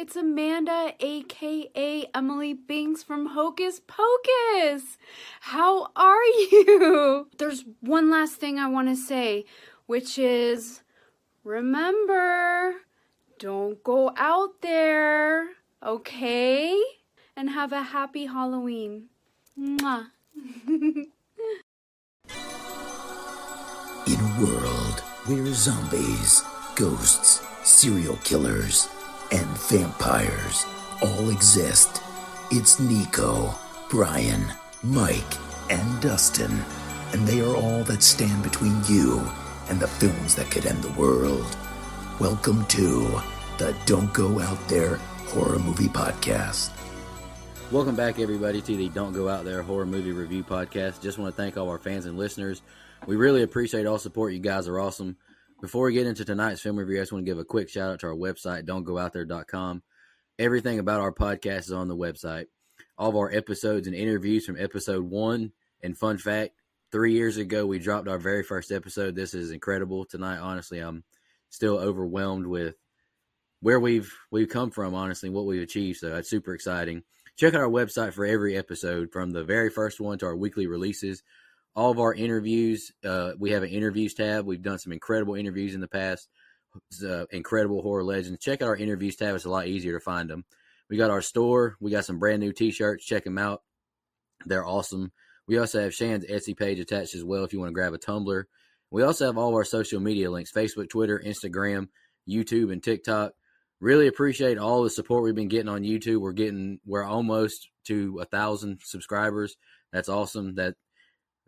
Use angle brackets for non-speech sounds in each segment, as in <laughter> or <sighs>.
It's Amanda, aka Emily Binx from Hocus Pocus. How are you? <laughs> There's one last thing I want to say, which is remember, don't go out there, okay? And have a happy Halloween. Mwah. <laughs> In a world where zombies, ghosts, serial killers, and vampires all exist, it's Nico, Brian, Mike, and Dustin, and they are all that stand between you and the films that could end the world. Welcome to the Don't Go Out There Horror Movie Podcast. Welcome back, everybody, to the Don't Go Out There Horror Movie Review Podcast. Just want to thank all our fans and listeners. We really appreciate all support. You guys are awesome. Before we get into tonight's film review, I just want to give a quick shout out to our website, don'tgoouthere.com. Everything about our podcast is on the website. All of our episodes and interviews from episode one. And fun fact, three years ago, we dropped our very first episode. This is incredible. Tonight, honestly, I'm still overwhelmed with where we've we've come from, honestly, what we've achieved. So it's super exciting. Check out our website for every episode, from the very first one to our weekly releases. All of our interviews, uh, we have an interviews tab. We've done some incredible interviews in the past, uh, incredible horror legends. Check out our interviews tab; it's a lot easier to find them. We got our store. We got some brand new T-shirts. Check them out; they're awesome. We also have Shan's Etsy page attached as well if you want to grab a tumbler. We also have all of our social media links: Facebook, Twitter, Instagram, YouTube, and TikTok really appreciate all the support we've been getting on YouTube. We're getting we're almost to a thousand subscribers. That's awesome. That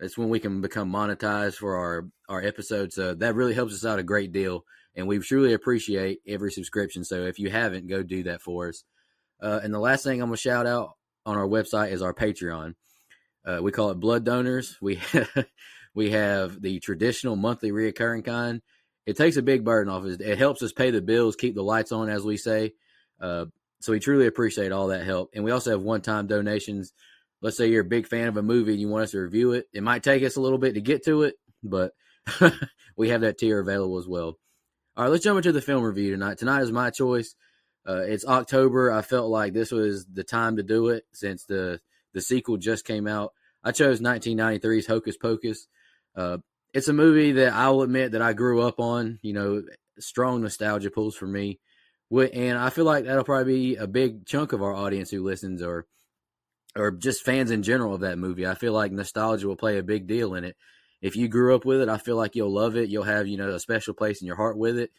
that's when we can become monetized for our our episodes. So that really helps us out a great deal, and we truly appreciate every subscription. So if you haven't, go do that for us. Uh, and the last thing I'm gonna shout out on our website is our Patreon. Uh, we call it Blood Donors. We <laughs> we have the traditional monthly reoccurring kind it takes a big burden off us. It helps us pay the bills, keep the lights on, as we say. Uh, so we truly appreciate all that help. And we also have one time donations. Let's say you're a big fan of a movie and you want us to review it. It might take us a little bit to get to it, but <laughs> we have that tier available as well. All right, let's jump into the film review tonight. Tonight is my choice. Uh, it's October. I felt like this was the time to do it since the the sequel just came out. I chose 1993's Hocus Pocus. Uh, it's a movie that I'll admit that I grew up on. You know, strong nostalgia pulls for me, and I feel like that'll probably be a big chunk of our audience who listens, or or just fans in general of that movie. I feel like nostalgia will play a big deal in it. If you grew up with it, I feel like you'll love it. You'll have you know a special place in your heart with it.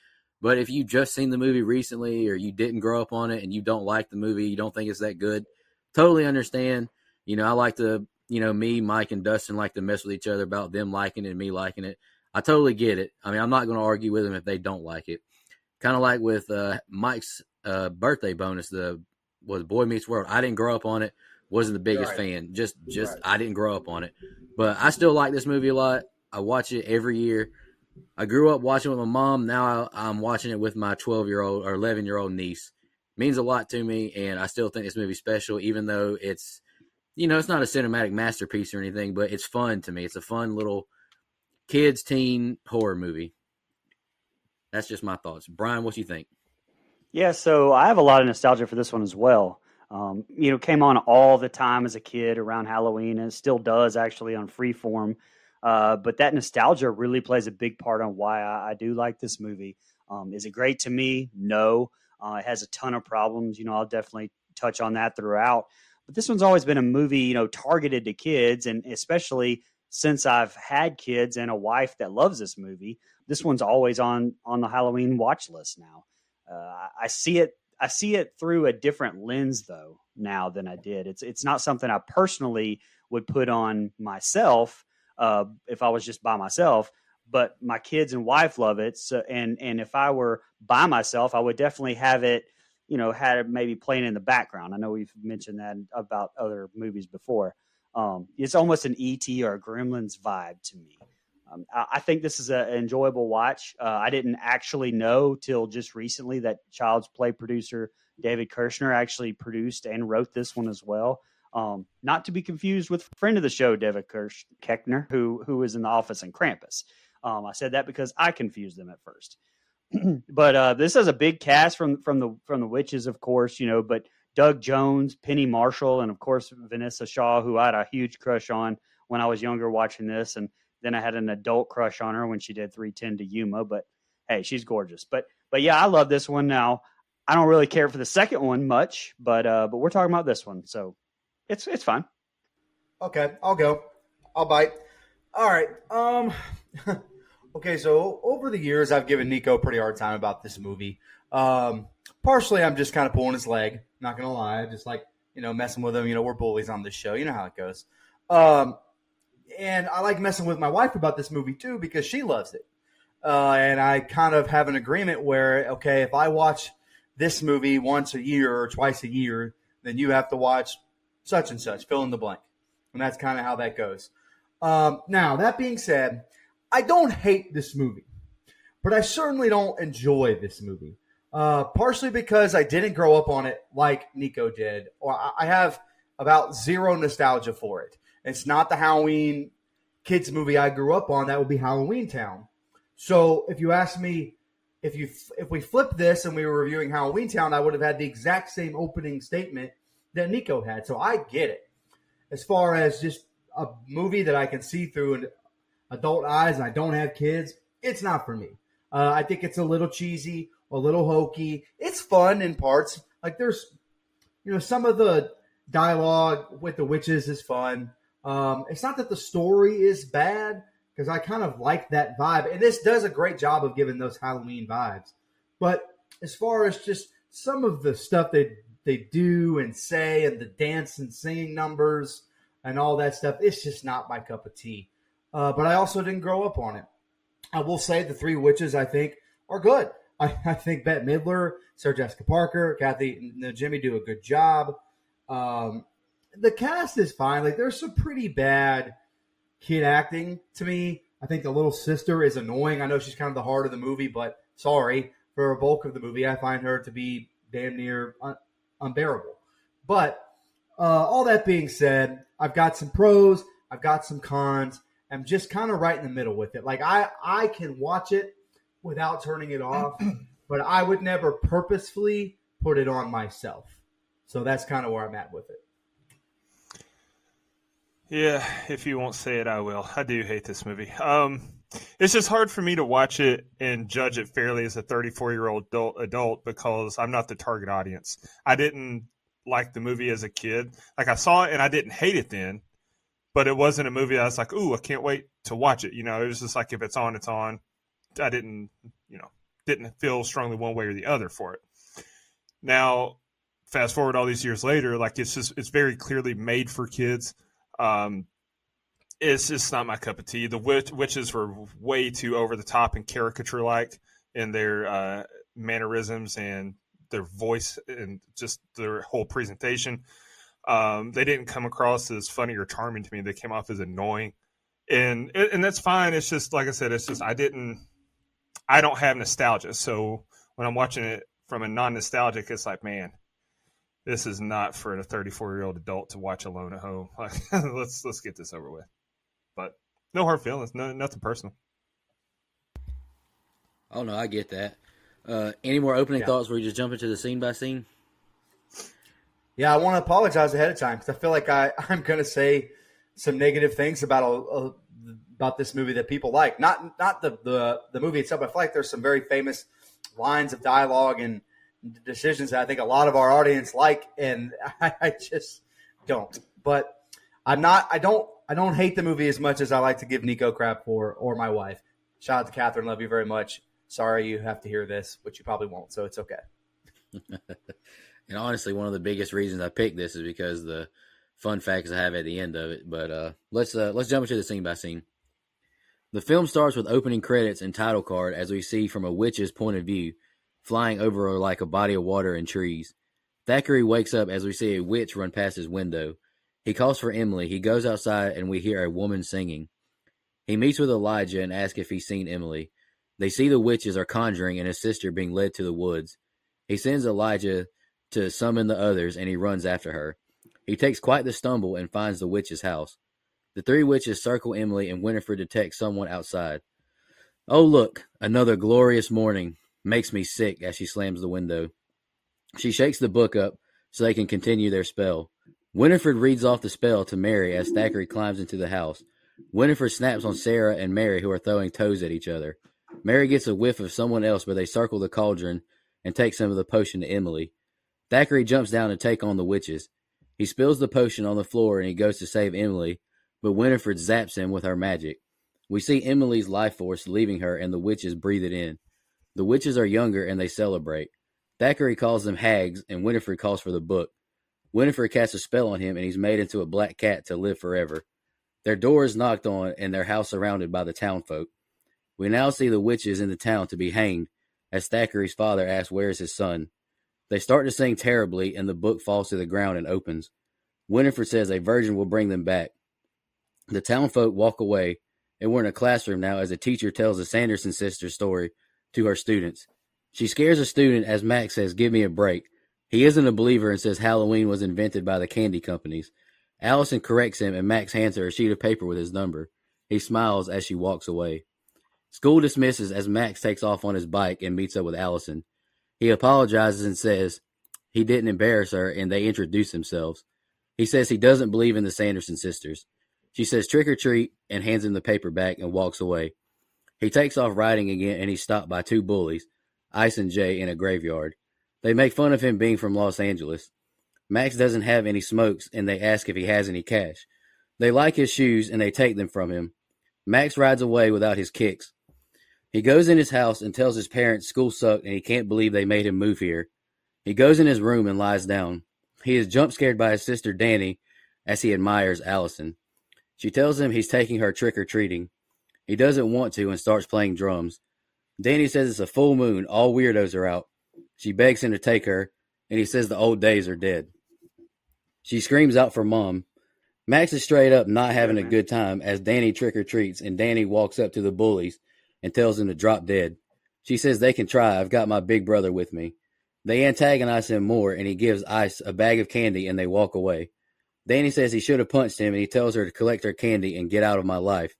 But if you just seen the movie recently, or you didn't grow up on it, and you don't like the movie, you don't think it's that good, totally understand. You know, I like to you know, me, Mike, and Dustin like to mess with each other about them liking it and me liking it. I totally get it. I mean, I'm not going to argue with them if they don't like it. Kind of like with uh, Mike's uh, birthday bonus, the was Boy Meets World. I didn't grow up on it. Wasn't the biggest right. fan. Just, just right. I didn't grow up on it, but I still like this movie a lot. I watch it every year. I grew up watching it with my mom. Now I, I'm watching it with my 12 year old or 11 year old niece. means a lot to me, and I still think this movie's special, even though it's you know, it's not a cinematic masterpiece or anything, but it's fun to me. It's a fun little kids teen horror movie. That's just my thoughts. Brian, what do you think? Yeah, so I have a lot of nostalgia for this one as well. Um, you know, came on all the time as a kid around Halloween, and still does actually on Freeform. Uh, but that nostalgia really plays a big part on why I, I do like this movie. Um, is it great to me? No. Uh, it has a ton of problems. You know, I'll definitely touch on that throughout. But this one's always been a movie, you know, targeted to kids, and especially since I've had kids and a wife that loves this movie, this one's always on on the Halloween watch list now. Uh, I see it. I see it through a different lens though now than I did. It's it's not something I personally would put on myself uh, if I was just by myself. But my kids and wife love it. So and and if I were by myself, I would definitely have it you know, had it maybe playing in the background. I know we've mentioned that about other movies before. Um, it's almost an ET or a Gremlins vibe to me. Um, I, I, think this is an enjoyable watch. Uh, I didn't actually know till just recently that Child's Play producer David Kirschner actually produced and wrote this one as well. Um, not to be confused with friend of the show, David Kirsch Koechner, who who was in the office in Krampus. Um, I said that because I confused them at first. <clears throat> but uh, this has a big cast from from the from the witches, of course, you know. But Doug Jones, Penny Marshall, and of course Vinessa Shaw, who I had a huge crush on when I was younger watching this, and then I had an adult crush on her when she did 310 to Yuma. But hey, she's gorgeous. But but yeah, I love this one. Now I don't really care for the second one much, but uh, but we're talking about this one, so it's it's fine. Okay, I'll go. I'll bite. All right. Um. <laughs> okay, so over the years, I've given Nico a pretty hard time about this movie. Um, partially, I'm just kind of pulling his leg. Not gonna lie, just like you know, messing with him. You know, we're bullies on this show. You know how it goes. Um, and I like messing with my wife about this movie too because she loves it. Uh, and I kind of have an agreement where, okay, if I watch this movie once a year or twice a year, then you have to watch such and such, fill in the blank. And that's kind of how that goes. Um, now, that being said, I don't hate this movie, but I certainly don't enjoy this movie. Uh, partially because I didn't grow up on it like Nico did, or I have about zero nostalgia for it. It's not the Halloween kids movie I grew up on. That would be Halloween Town. So if you ask me if you if we flipped this and we were reviewing Halloween Town, I would have had the exact same opening statement that Nico had. So I get it. As far as just a movie that I can see through an adult eyes and I don't have kids, it's not for me. Uh, I think it's a little cheesy, a little hokey. It's fun in parts. Like there's, you know, some of the dialogue with the witches is fun. Um, it's not that the story is bad because I kind of like that vibe, and this does a great job of giving those Halloween vibes. But as far as just some of the stuff they they do and say, and the dance and singing numbers and all that stuff, it's just not my cup of tea. Uh, but I also didn't grow up on it. I will say the three witches I think are good. I, <laughs> I think Bette Midler, Sarah Jessica Parker, Kathy Najimy do a good job. Um, the cast is fine. Like there's some pretty bad kid acting to me. I think the little sister is annoying. I know she's kind of the heart of the movie, but sorry for a bulk of the movie, I find her to be damn near un- unbearable. But uh, all that being said, I've got some pros, I've got some cons. I'm just kind of right in the middle with it. Like I, I can watch it without turning it off, <clears throat> but I would never purposefully put it on myself. So that's kind of where I'm at with it. Yeah, if you won't say it, I will. I do hate this movie. Um, it's just hard for me to watch it and judge it fairly as a 34 year old adult, adult because I'm not the target audience. I didn't like the movie as a kid. Like I saw it and I didn't hate it then, but it wasn't a movie I was like, "Ooh, I can't wait to watch it." You know, it was just like if it's on, it's on. I didn't, you know, didn't feel strongly one way or the other for it. Now, fast forward all these years later, like it's just it's very clearly made for kids um, it's just not my cup of tea. The witch, witches were way too over the top and caricature like in their uh, mannerisms and their voice and just their whole presentation. Um, they didn't come across as funny or charming to me. They came off as annoying, and and that's fine. It's just like I said. It's just I didn't. I don't have nostalgia, so when I'm watching it from a non nostalgic, it's like, man, this is not for a 34 year old adult to watch alone at home. <laughs> Like, let's let's get this over with. But no hard feelings, no nothing personal. Oh no, I get that. Uh, any more opening yeah. thoughts where you just jump into the scene by scene? Yeah, I want to apologize ahead of time because I feel like I <laughs> I'm going to say some negative things about a, a, about this movie that people like. Not not the, the the movie itself. I feel like there's some very famous lines of dialogue and decisions that I think a lot of our audience like, and I, <laughs> I just don't. But I'm not. I don't. I don't hate the movie as much as I like to give Nico crap for, or my wife. Shout out to Catherine. Love you very much. Sorry you have to hear this, which you probably won't. So it's okay. <laughs> and honestly, one of the biggest reasons I picked this is because the fun facts I have at the end of it. But uh, let's uh, let's jump into the scene by scene. The film starts with opening credits and title card as we see from a witch's point of view flying over like a body of water and trees. Thackeray wakes up as we see a witch run past his window. He calls for Emily. He goes outside and we hear a woman singing. He meets with Elijah and asks if he's seen Emily. They see the witches are conjuring and his sister being led to the woods. He sends Elijah to summon the others and he runs after her. He takes quite the stumble and finds the witch's house. The three witches circle Emily and Winifred detects someone outside. Oh, look, another glorious morning, makes me sick as she slams the window. She shakes the book up so they can continue their spell. Winifred reads off the spell to Mary as Thackeray climbs into the house. Winifred snaps on Sarah and Mary, who are throwing toes at each other. Mary gets a whiff of someone else, but they circle the cauldron and take some of the potion to Emily. Thackeray jumps down to take on the witches. He spills the potion on the floor and he goes to save Emily, but Winifred zaps him with her magic. We see Emily's life force leaving her and the witches breathe it in. The witches are younger and they celebrate. Thackeray calls them hags and Winifred calls for the book. Winifred casts a spell on him and he's made into a black cat to live forever. Their door is knocked on and their house surrounded by the townfolk. We now see the witches in the town to be hanged as Thackeray's father asks where is his son. They start to sing terribly and the book falls to the ground and opens. Winifred says a virgin will bring them back. The townfolk walk away and we're in a classroom now as a teacher tells the Sanderson sisters story to her students. She scares a student as Max says, Give me a break. He isn't a believer and says Halloween was invented by the candy companies. Allison corrects him and Max hands her a sheet of paper with his number. He smiles as she walks away. School dismisses as Max takes off on his bike and meets up with Allison. He apologizes and says he didn't embarrass her and they introduce themselves. He says he doesn't believe in the Sanderson sisters. She says trick or treat and hands him the paper back and walks away. He takes off riding again and he's stopped by two bullies, Ice and Jay, in a graveyard. They make fun of him being from Los Angeles. Max doesn't have any smokes and they ask if he has any cash. They like his shoes and they take them from him. Max rides away without his kicks. He goes in his house and tells his parents school sucked and he can't believe they made him move here. He goes in his room and lies down. He is jump scared by his sister Danny as he admires Allison. She tells him he's taking her trick or treating. He doesn't want to and starts playing drums. Danny says it's a full moon, all weirdos are out. She begs him to take her, and he says the old days are dead. She screams out for mom. Max is straight up not having a good time as Danny trick or treats, and Danny walks up to the bullies and tells them to drop dead. She says they can try. I've got my big brother with me. They antagonize him more, and he gives Ice a bag of candy and they walk away. Danny says he should have punched him, and he tells her to collect her candy and get out of my life.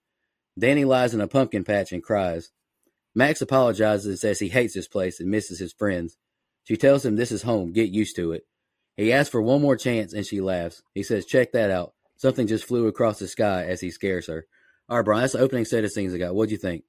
Danny lies in a pumpkin patch and cries. Max apologizes and says he hates this place and misses his friends. She tells him this is home, get used to it. He asks for one more chance and she laughs. He says, Check that out. Something just flew across the sky as he scares her. All right, Brian, that's the opening set of scenes I got. What'd you think?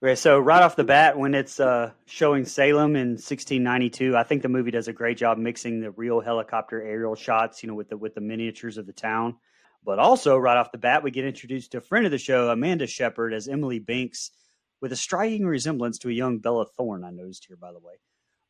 Okay, so right off the bat, when it's uh, showing Salem in 1692, I think the movie does a great job mixing the real helicopter aerial shots, you know, with the with the miniatures of the town. But also, right off the bat, we get introduced to a friend of the show, Amanda Shepherd, as Emily Banks, with a striking resemblance to a young Bella Thorne. I noticed here, by the way.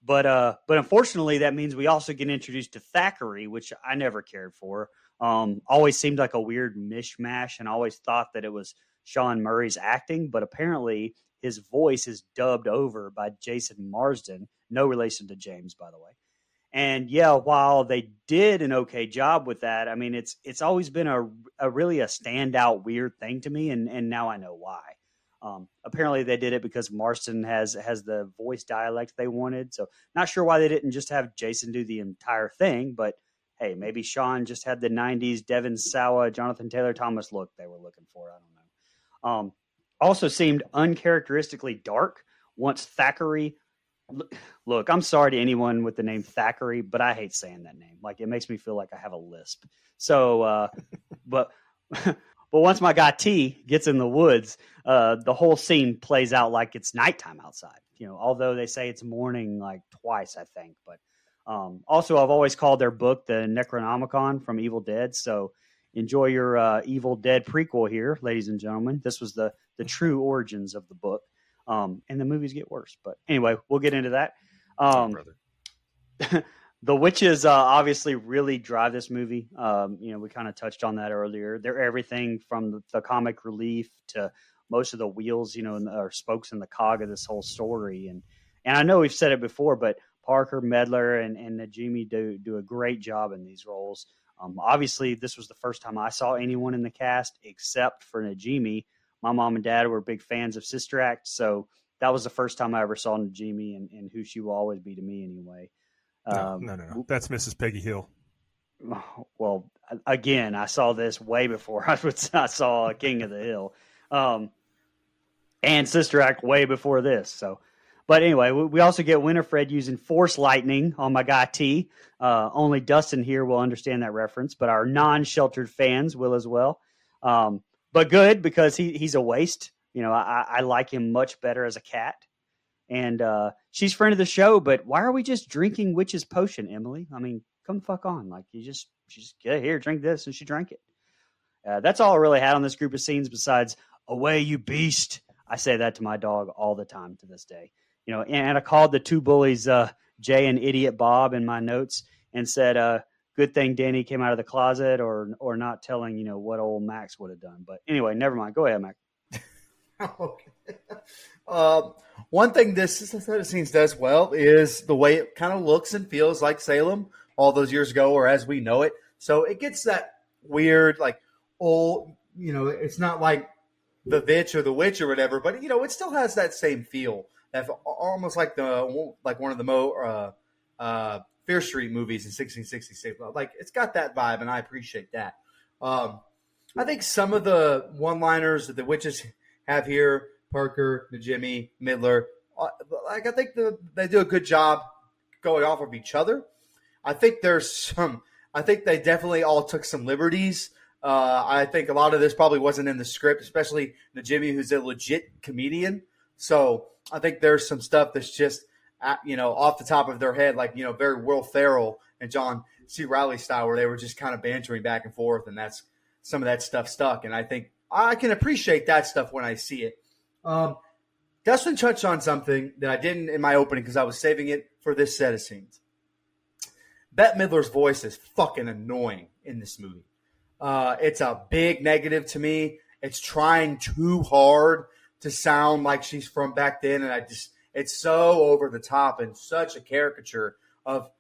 But uh, but unfortunately, that means we also get introduced to Thackeray, which I never cared for. Um, always seemed like a weird mishmash, and always thought that it was Sean Murray's acting. But apparently, his voice is dubbed over by Jason Marsden, no relation to James, by the way. And yeah, while they did an okay job with that, I mean, it's it's always been a, a really a standout weird thing to me, and and now I know why. Um, apparently, they did it because Marsden has has the voice dialect they wanted. So, not sure why they didn't just have Jason do the entire thing, but hey, maybe Sean just had the '90s Devon Sawa, Jonathan Taylor Thomas look they were looking for. I don't know. Um, also seemed uncharacteristically dark once Thackeray. Look, I'm sorry to anyone with the name Thackeray, but I hate saying that name. Like it makes me feel like I have a lisp. So, uh, <laughs> but <laughs> but once my guy T gets in the woods, uh, the whole scene plays out like it's nighttime outside. You know, although they say it's morning like twice, I think. But um, also, I've always called their book the Necronomicon from Evil Dead. So enjoy your uh, Evil Dead prequel here, ladies and gentlemen. This was the the true origins of the book, um, and the movies get worse. But anyway, we'll get into that. Um, oh, <laughs> the witches uh, obviously really drive this movie. Um, you know, we kind of touched on that earlier. They're everything from the, the, comic relief to most of the wheels, you know, the, or spokes in the cog of this whole story. And and I know we've said it before, but Parker Midler and and Najimy do do a great job in these roles. Um, obviously, this was the first time I saw anyone in the cast except for Najimy. My mom and dad were big fans of Sister Act, so that was the first time I ever saw Najimy and, and who she will always be to me anyway. Um, no, no, no, that's Mrs. Peggy Hill. <laughs> Well, again, I saw this way before <laughs> I, I saw King of the Hill, um, and Sister Act way before this. So, but anyway, we, we also get Winifred using Force Lightning on my guy T. Uh, only Dustin here will understand that reference, but our non-sheltered fans will as well. Um, but good because he he's a waste. You know, I, I like him much better as a cat. And uh, she's friend of the show, but why are we just drinking witch's potion, Emily? I mean, come fuck on. Like you just she just get here, drink this, and she drank it. Uh, that's all I really had on this group of scenes. Besides, away you beast. I say that to my dog all the time to this day. You know, and I called the two bullies uh, Jay and Idiot Bob in my notes and said, uh, "Good thing Danny came out of the closet, or or not telling you know what old Max would have done." But anyway, never mind. Go ahead, Max. <laughs> okay. Uh, one thing this set of scenes does well is the way it kind of looks and feels like Salem all those years ago, or as we know it. So it gets that weird, like old. You know, it's not like the Vitch or the Witch or whatever, but you know, it still has that same feel. That almost like the like one of the mo uh, uh, Fear Street movies in 1666. Like it's got that vibe, and I appreciate that. Um, I think some of the one-liners that the witches have here, Parker, Najimy, Midler, uh, like I think the, they do a good job going off of each other. I think there's some. I think they definitely all took some liberties. Uh, I think a lot of this probably wasn't in the script, especially Najimy, who's a legit comedian. So I think there's some stuff that's just you know off the top of their head, like you know very Will Ferrell and John C. Reilly style, where they were just kind of bantering back and forth, and that's some of that stuff stuck. And I think I can appreciate that stuff when I see it. Um, Dustin touched on something that I didn't in my opening because I was saving it for this set of scenes. Bette Midler's voice is fucking annoying in this movie. Uh, it's a big negative to me. It's trying too hard to sound like she's from back then, and I just it's so over the top and such a caricature of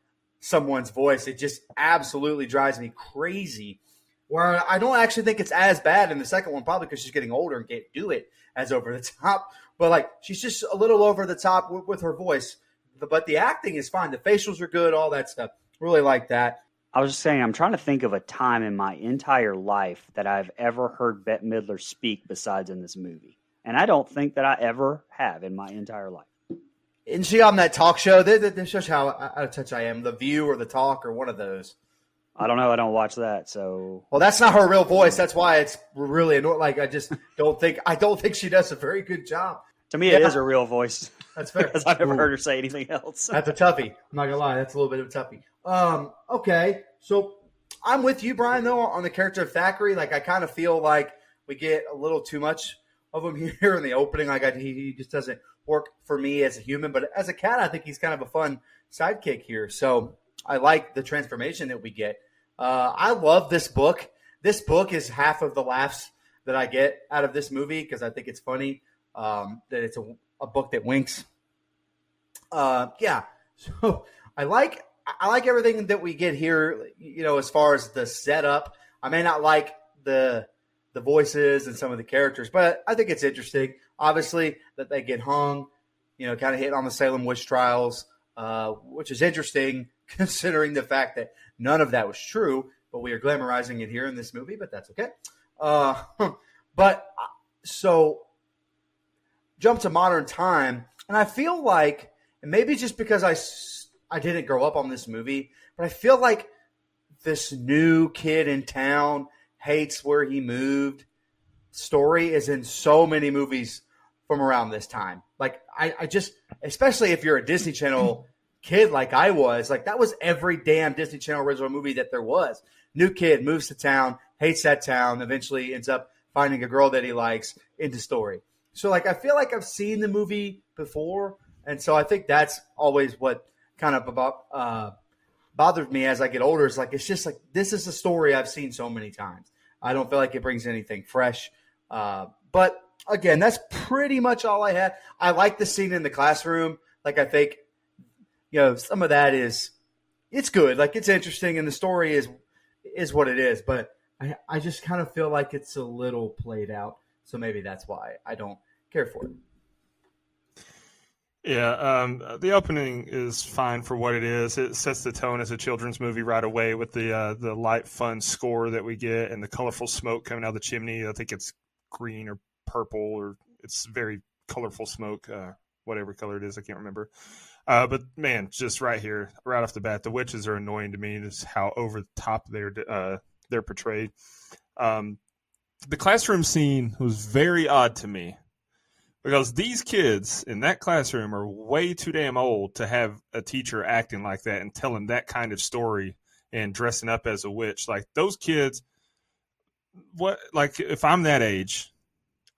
someone's voice. It just absolutely drives me crazy. Where I don't actually think it's as bad in the second one, probably because she's getting older and can't do it as over the <laughs> top. But like she's just a little over the top with, with her voice. But the acting is fine. The facials are good. All that stuff. Really like that. I was just saying, I'm trying to think of a time in my entire life that I've ever heard Bette Midler speak besides in this movie. And I don't think that I ever have in my entire life. Isn't she on that talk show? This shows how out of touch I am. The View or the Talk or one of those. I don't know. I don't watch that. So well, that's not her real voice. That's why it's really annoying. Like I just don't think I don't think she does a very good job. To me, yeah. it is her real voice. That's fair. <laughs> because I've never Ooh. heard her say anything else. that's a toughie. I'm not gonna lie. That's a little bit of a toughie. Um. Okay. So I'm with you, Brian. Though on the character of Thackeray, like I kind of feel like we get a little too much of him <laughs> here in the opening. Like I, he, he just doesn't work for me as a human, but as a cat, I think he's kind of a fun sidekick here. So I like the transformation that we get. Uh, I love this book. This book is half of the laughs that I get out of this movie because I think it's funny um, that it's a, a, book that winks. Uh, yeah, <laughs> so I like I like everything that we get here. You know, as far as the setup, I may not like the the voices and some of the characters, but I think it's interesting. Obviously, that they get hung, you know, kind of hit on the Salem witch trials, uh, which is interesting <laughs> considering the fact that none of that was true. But we are glamorizing it here in this movie, but that's okay. Uh, <laughs> but uh, so jump to modern time, and I feel like, and maybe just because I I didn't grow up on this movie, but I feel like this new kid in town hates where he moved story is in so many movies from around this time. Like I, I just especially if you're a Disney Channel <clears throat> kid like I was, like that was every damn Disney Channel original movie that there was. New kid moves to town, hates that town, eventually ends up finding a girl that he likes into story. So like I feel like I've seen the movie before, and so I think that's always what kind of about uh, bothered me as I get older. Is like it's just like this is a story I've seen so many times. I don't feel like it brings anything fresh. Uh, but again, that's pretty much all I had. I like the scene in the classroom. Like I think, you know, some of that is it's good. Like it's interesting, and the story is is what it is. But I, I just kind of feel like it's a little played out. So maybe that's why I don't care for it. Yeah, um, the opening is fine for what it is. It sets the tone as a children's movie right away with the uh, the light, fun score that we get and the colorful smoke coming out of the chimney. I think it's green or purple, or it's very colorful smoke. Uh, whatever color it is. I can't remember. Uh, but man, just right here, right off the bat, the witches are annoying to me. Just how over the top they're uh, they're portrayed. Um, the classroom scene was very odd to me because these kids in that classroom are way too damn old to have a teacher acting like that and telling that kind of story and dressing up as a witch. Like those kids, what like if I'm that age,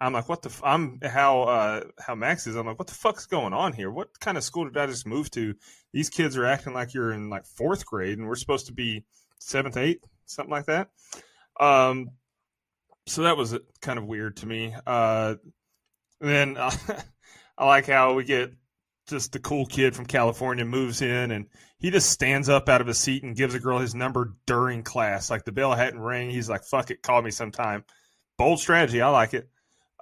I'm like, what the? F-? I'm how uh, how Max is. I'm like, what the fuck's going on here? What kind of school did I just move to? These kids are acting like you're in like fourth grade, and we're supposed to be seventh, eighth, something like that. Um, so that was kind of weird to me. Uh, then uh, <laughs> I like how we get just the cool kid from California moves in and he just stands up out of his seat and gives a girl his number during class. Like the bell hadn't rang. He's like, fuck it, call me sometime. Bold strategy. I like it.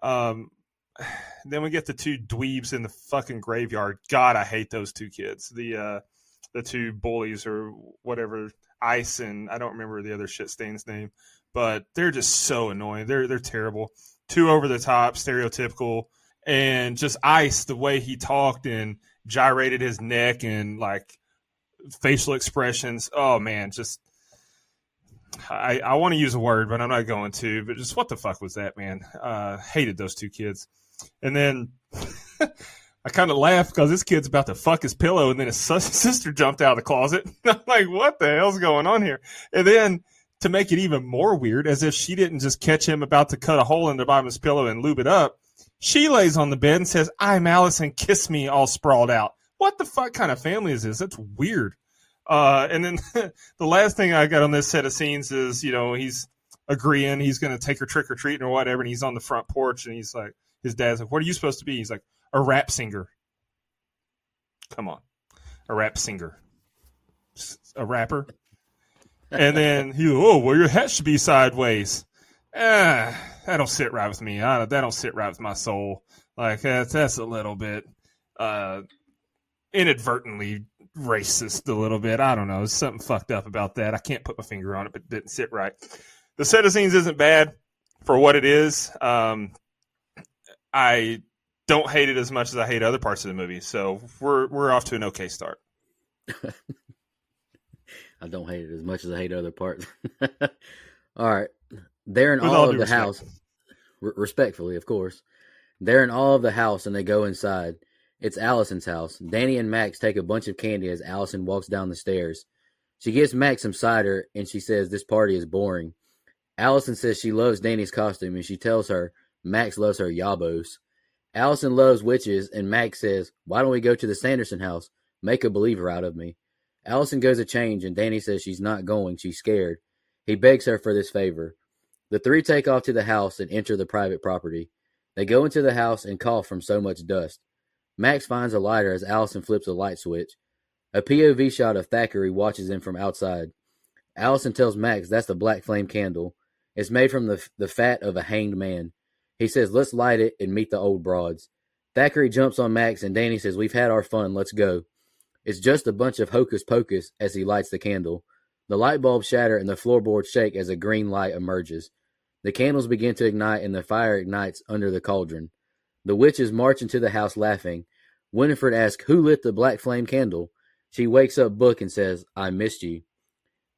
Um, <sighs> then we get the two dweebs in the fucking graveyard. God, I hate those two kids. The uh, the two bullies or whatever, Ice and I don't remember the other shit stain's name, but they're just so annoying. They're they're terrible. Too over the top, stereotypical, and just Ice the way he talked and gyrated his neck and like facial expressions. Oh man, just I, I want to use a word, but I'm not going to. But just what the fuck was that, man? Uh, hated those two kids. And then <laughs> I kind of laughed because this kid's about to fuck his pillow, and then his <laughs> sister jumped out of the closet. <laughs> I'm like, what the hell's going on here? And then to make it even more weird, as if she didn't just catch him about to cut a hole in the bottom of his pillow and lube it up, she lays on the bed and says, I'm Allison, kiss me, all sprawled out. What the fuck kind of family is this? That's weird. Uh, and then <laughs> the last thing I got on this set of scenes is, you know, he's agreeing he's going to take her trick or treating or whatever, and he's on the front porch, and he's like, his dad's like, "What are you supposed to be?" He's like, "A rap singer." Come on, a rap singer, a rapper. and then he, oh, well, your hat should be sideways. Ah, that don't sit right with me. That don't sit right with my soul. Like that's that's a little bit uh, inadvertently racist a little bit. I don't know. There's something fucked up about that. I can't put my finger on it, but it didn't sit right. The set of scenes isn't bad for what it is. Um, I don't hate it as much as I hate other parts of the movie. So we're we're off to an okay start. <laughs> I don't hate it as much as I hate other parts. <laughs> all right, they're in With all, of the respect. house. respectfully, of course. They're in all of the house, and they go inside. It's Allison's house. Danny and Max take a bunch of candy as Allison walks down the stairs. She gives Max some cider and she says this party is boring. Allison says she loves Danny's costume and she tells her Max loves her yabos. Allison loves witches and Max says, Why don't we go to the Sanderson house? Make a believer out of me. Allison goes a change and Danny says she's not going. She's scared. He begs her for this favor. The three take off to the house and enter the private property. They go into the house and cough from so much dust. Max finds a lighter as Allison flips a light switch. A POV shot of Thackeray watches them from outside. Allison tells Max that's the black flame candle. It's made from the, the fat of a hanged man. He says, let's light it and meet the old broads. Thackeray jumps on Max and Danny says, we've had our fun, let's go. It's just a bunch of hocus pocus as he lights the candle. The light bulbs shatter and the floorboards shake as a green light emerges. The candles begin to ignite and the fire ignites under the cauldron. The witches march into the house laughing. Winifred asks who lit the black flame candle. She wakes up Book and says, I missed you.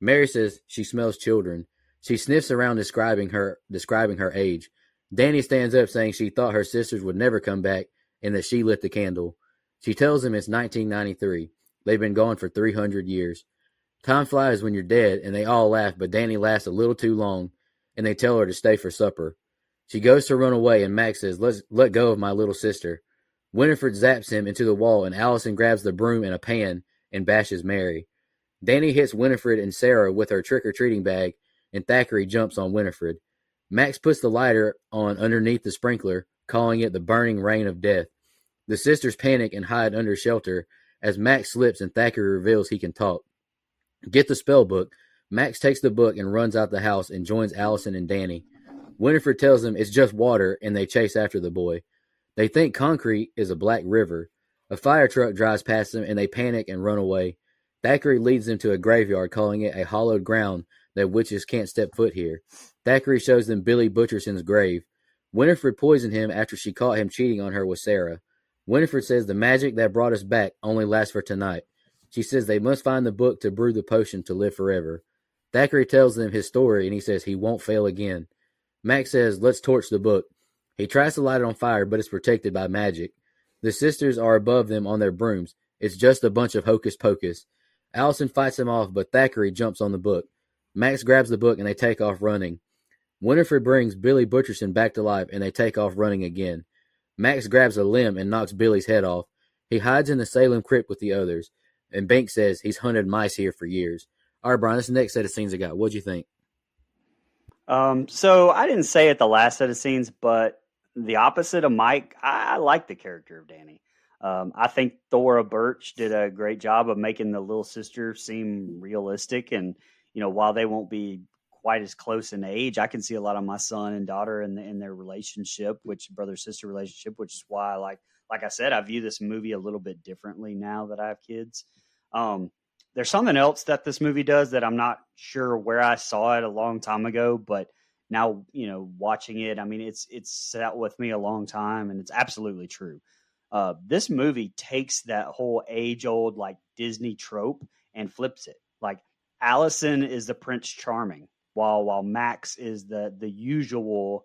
Mary says she smells children. She sniffs around describing her describing her age. Danny stands up saying she thought her sisters would never come back and that she lit the candle. She tells him it's 1993. They've been gone for 300 years. Time flies when you're dead, and they all laugh, but Danny laughs a little too long, and they tell her to stay for supper. She goes to run away, and Max says, Let's let go of my little sister. Winifred zaps him into the wall, and Allison grabs the broom and a pan and bashes Mary. Danny hits Winifred and Sarah with her trick or treating bag, and Thackeray jumps on Winifred. Max puts the lighter on underneath the sprinkler, calling it the burning rain of death. The sisters panic and hide under shelter as Max slips and Thackeray reveals he can talk. Get the spell book. Max takes the book and runs out the house and joins Allison and Danny. Winifred tells them it's just water, and they chase after the boy. They think concrete is a black river. A fire truck drives past them, and they panic and run away. Thackeray leads them to a graveyard, calling it a hallowed ground that witches can't step foot here. Thackeray shows them Billy Butcherson's grave. Winifred poisoned him after she caught him cheating on her with Sarah. Winifred says the magic that brought us back only lasts for tonight. She says they must find the book to brew the potion to live forever. Thackeray tells them his story and he says he won't fail again. Max says, Let's torch the book. He tries to light it on fire, but it's protected by magic. The sisters are above them on their brooms. It's just a bunch of hocus pocus. Allison fights him off, but Thackeray jumps on the book. Max grabs the book and they take off running. Winifred brings Billy Butcherson back to life and they take off running again. Max grabs a limb and knocks Billy's head off. He hides in the Salem crypt with the others. And Bink says he's hunted mice here for years. All right, Brian, this next set of scenes I got. What'd you think? Um, so I didn't say it the last set of scenes, but the opposite of Mike, I, I like the character of Danny. Um, I think Thora Birch did a great job of making the little sister seem realistic. And, you know, while they won't be quite as close in age, I can see a lot of my son and daughter in, the, in their relationship, which brother sister relationship, which is why I like, like I said, I view this movie a little bit differently now that I have kids. Um, there's something else that this movie does that I'm not sure where I saw it a long time ago, but now you know watching it, I mean it's it's sat with me a long time, and it's absolutely true. Uh, this movie takes that whole age old like Disney trope and flips it. Like Allison is the Prince Charming, while while Max is the the usual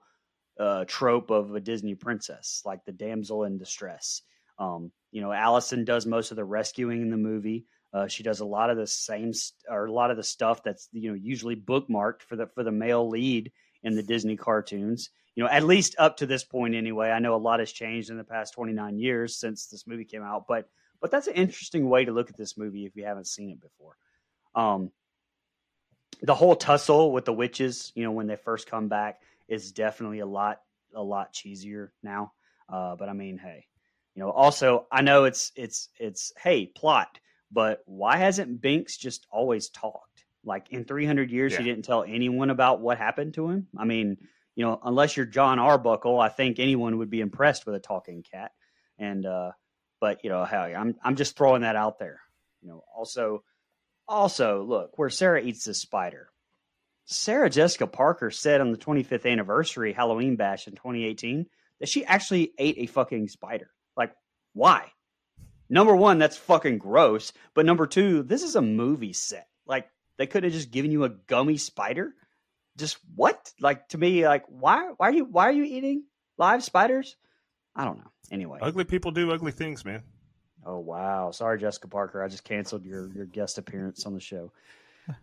uh, trope of a Disney princess, like the damsel in distress. Um, you know, Allison does most of the rescuing in the movie. Uh, she does a lot of the same st- or a lot of the stuff that's you know usually bookmarked for the for the male lead in the Disney cartoons. You know, at least up to this point anyway. I know a lot has changed in the past 29 years since this movie came out, but but that's an interesting way to look at this movie if you haven't seen it before. Um, the whole tussle with the witches, you know, when they first come back, is definitely a lot a lot cheesier now. Uh, but I mean, hey, you know, also I know it's it's it's hey plot but why hasn't Binx just always talked? Like in 300 years, yeah. he didn't tell anyone about what happened to him. I mean, you know, unless you're Jon Arbuckle, I think anyone would be impressed with a talking cat. And, uh, but you know, hell, I'm I'm just throwing that out there. You know, also, also look where Sarah eats the spider. Sarah Jessica Parker said on the 25th anniversary Halloween bash in 2018 that she actually ate a fucking spider. Like, why? Number one, that's fucking gross. But number two, this is a movie set. Like they could have just given you a gummy spider. Just what? Like to me, like why? Why are you? Why are you eating live spiders? I don't know. Anyway, ugly people do ugly things, man. Oh wow! Sorry, Jessica Parker. I just canceled your your guest appearance on the show.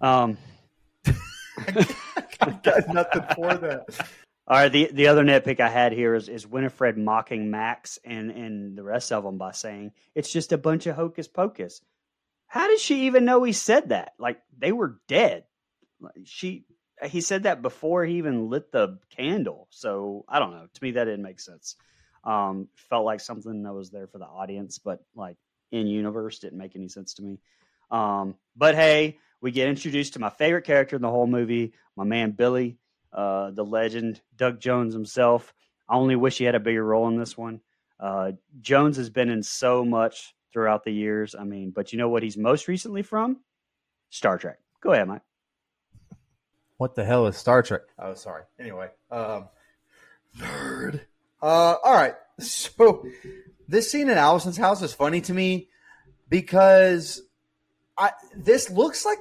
Um, <laughs> I got nothing for that. All right, the, the other nitpick I had here is, is Winifred mocking Max and, and the rest of them by saying it's just a bunch of hocus pocus. How did she even know he said that? Like they were dead. She he said that before he even lit the candle. So I don't know. To me, that didn't make sense. Um, felt like something that was there for the audience, but like in universe didn't make any sense to me. Um, but hey, we get introduced to my favorite character in the whole movie, my man Billy uh, the legend Doug Jones himself. I only wish he had a bigger role in this one. Uh, Jones has been in so much throughout the years. I mean, but you know what he's most recently from? Star Trek. Go ahead, Mike. What the hell is Star Trek? Oh, sorry. Anyway, um, nerd. Uh, all right. <laughs> So this scene in Allison's house is funny to me because I this looks like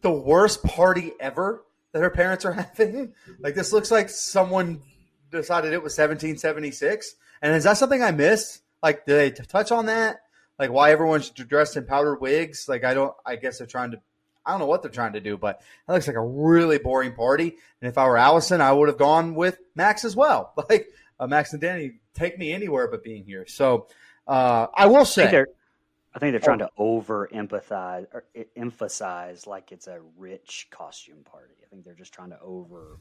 the worst party ever that her parents are <laughs> having. Like this looks like someone decided it was 1776. And is that something I missed? Like, did they touch on that? Like, why everyone's dressed in powdered wigs? Like, I don't. I guess they're trying to. I don't know what they're trying to do, but it looks like a really boring party. And if I were Allison, I would have gone with Max as well. <laughs> Like uh, Max and Danny, take me anywhere but being here. So uh, I will say. I think they're trying to over empathize or emphasize like it's a rich costume party. I think they're just trying to over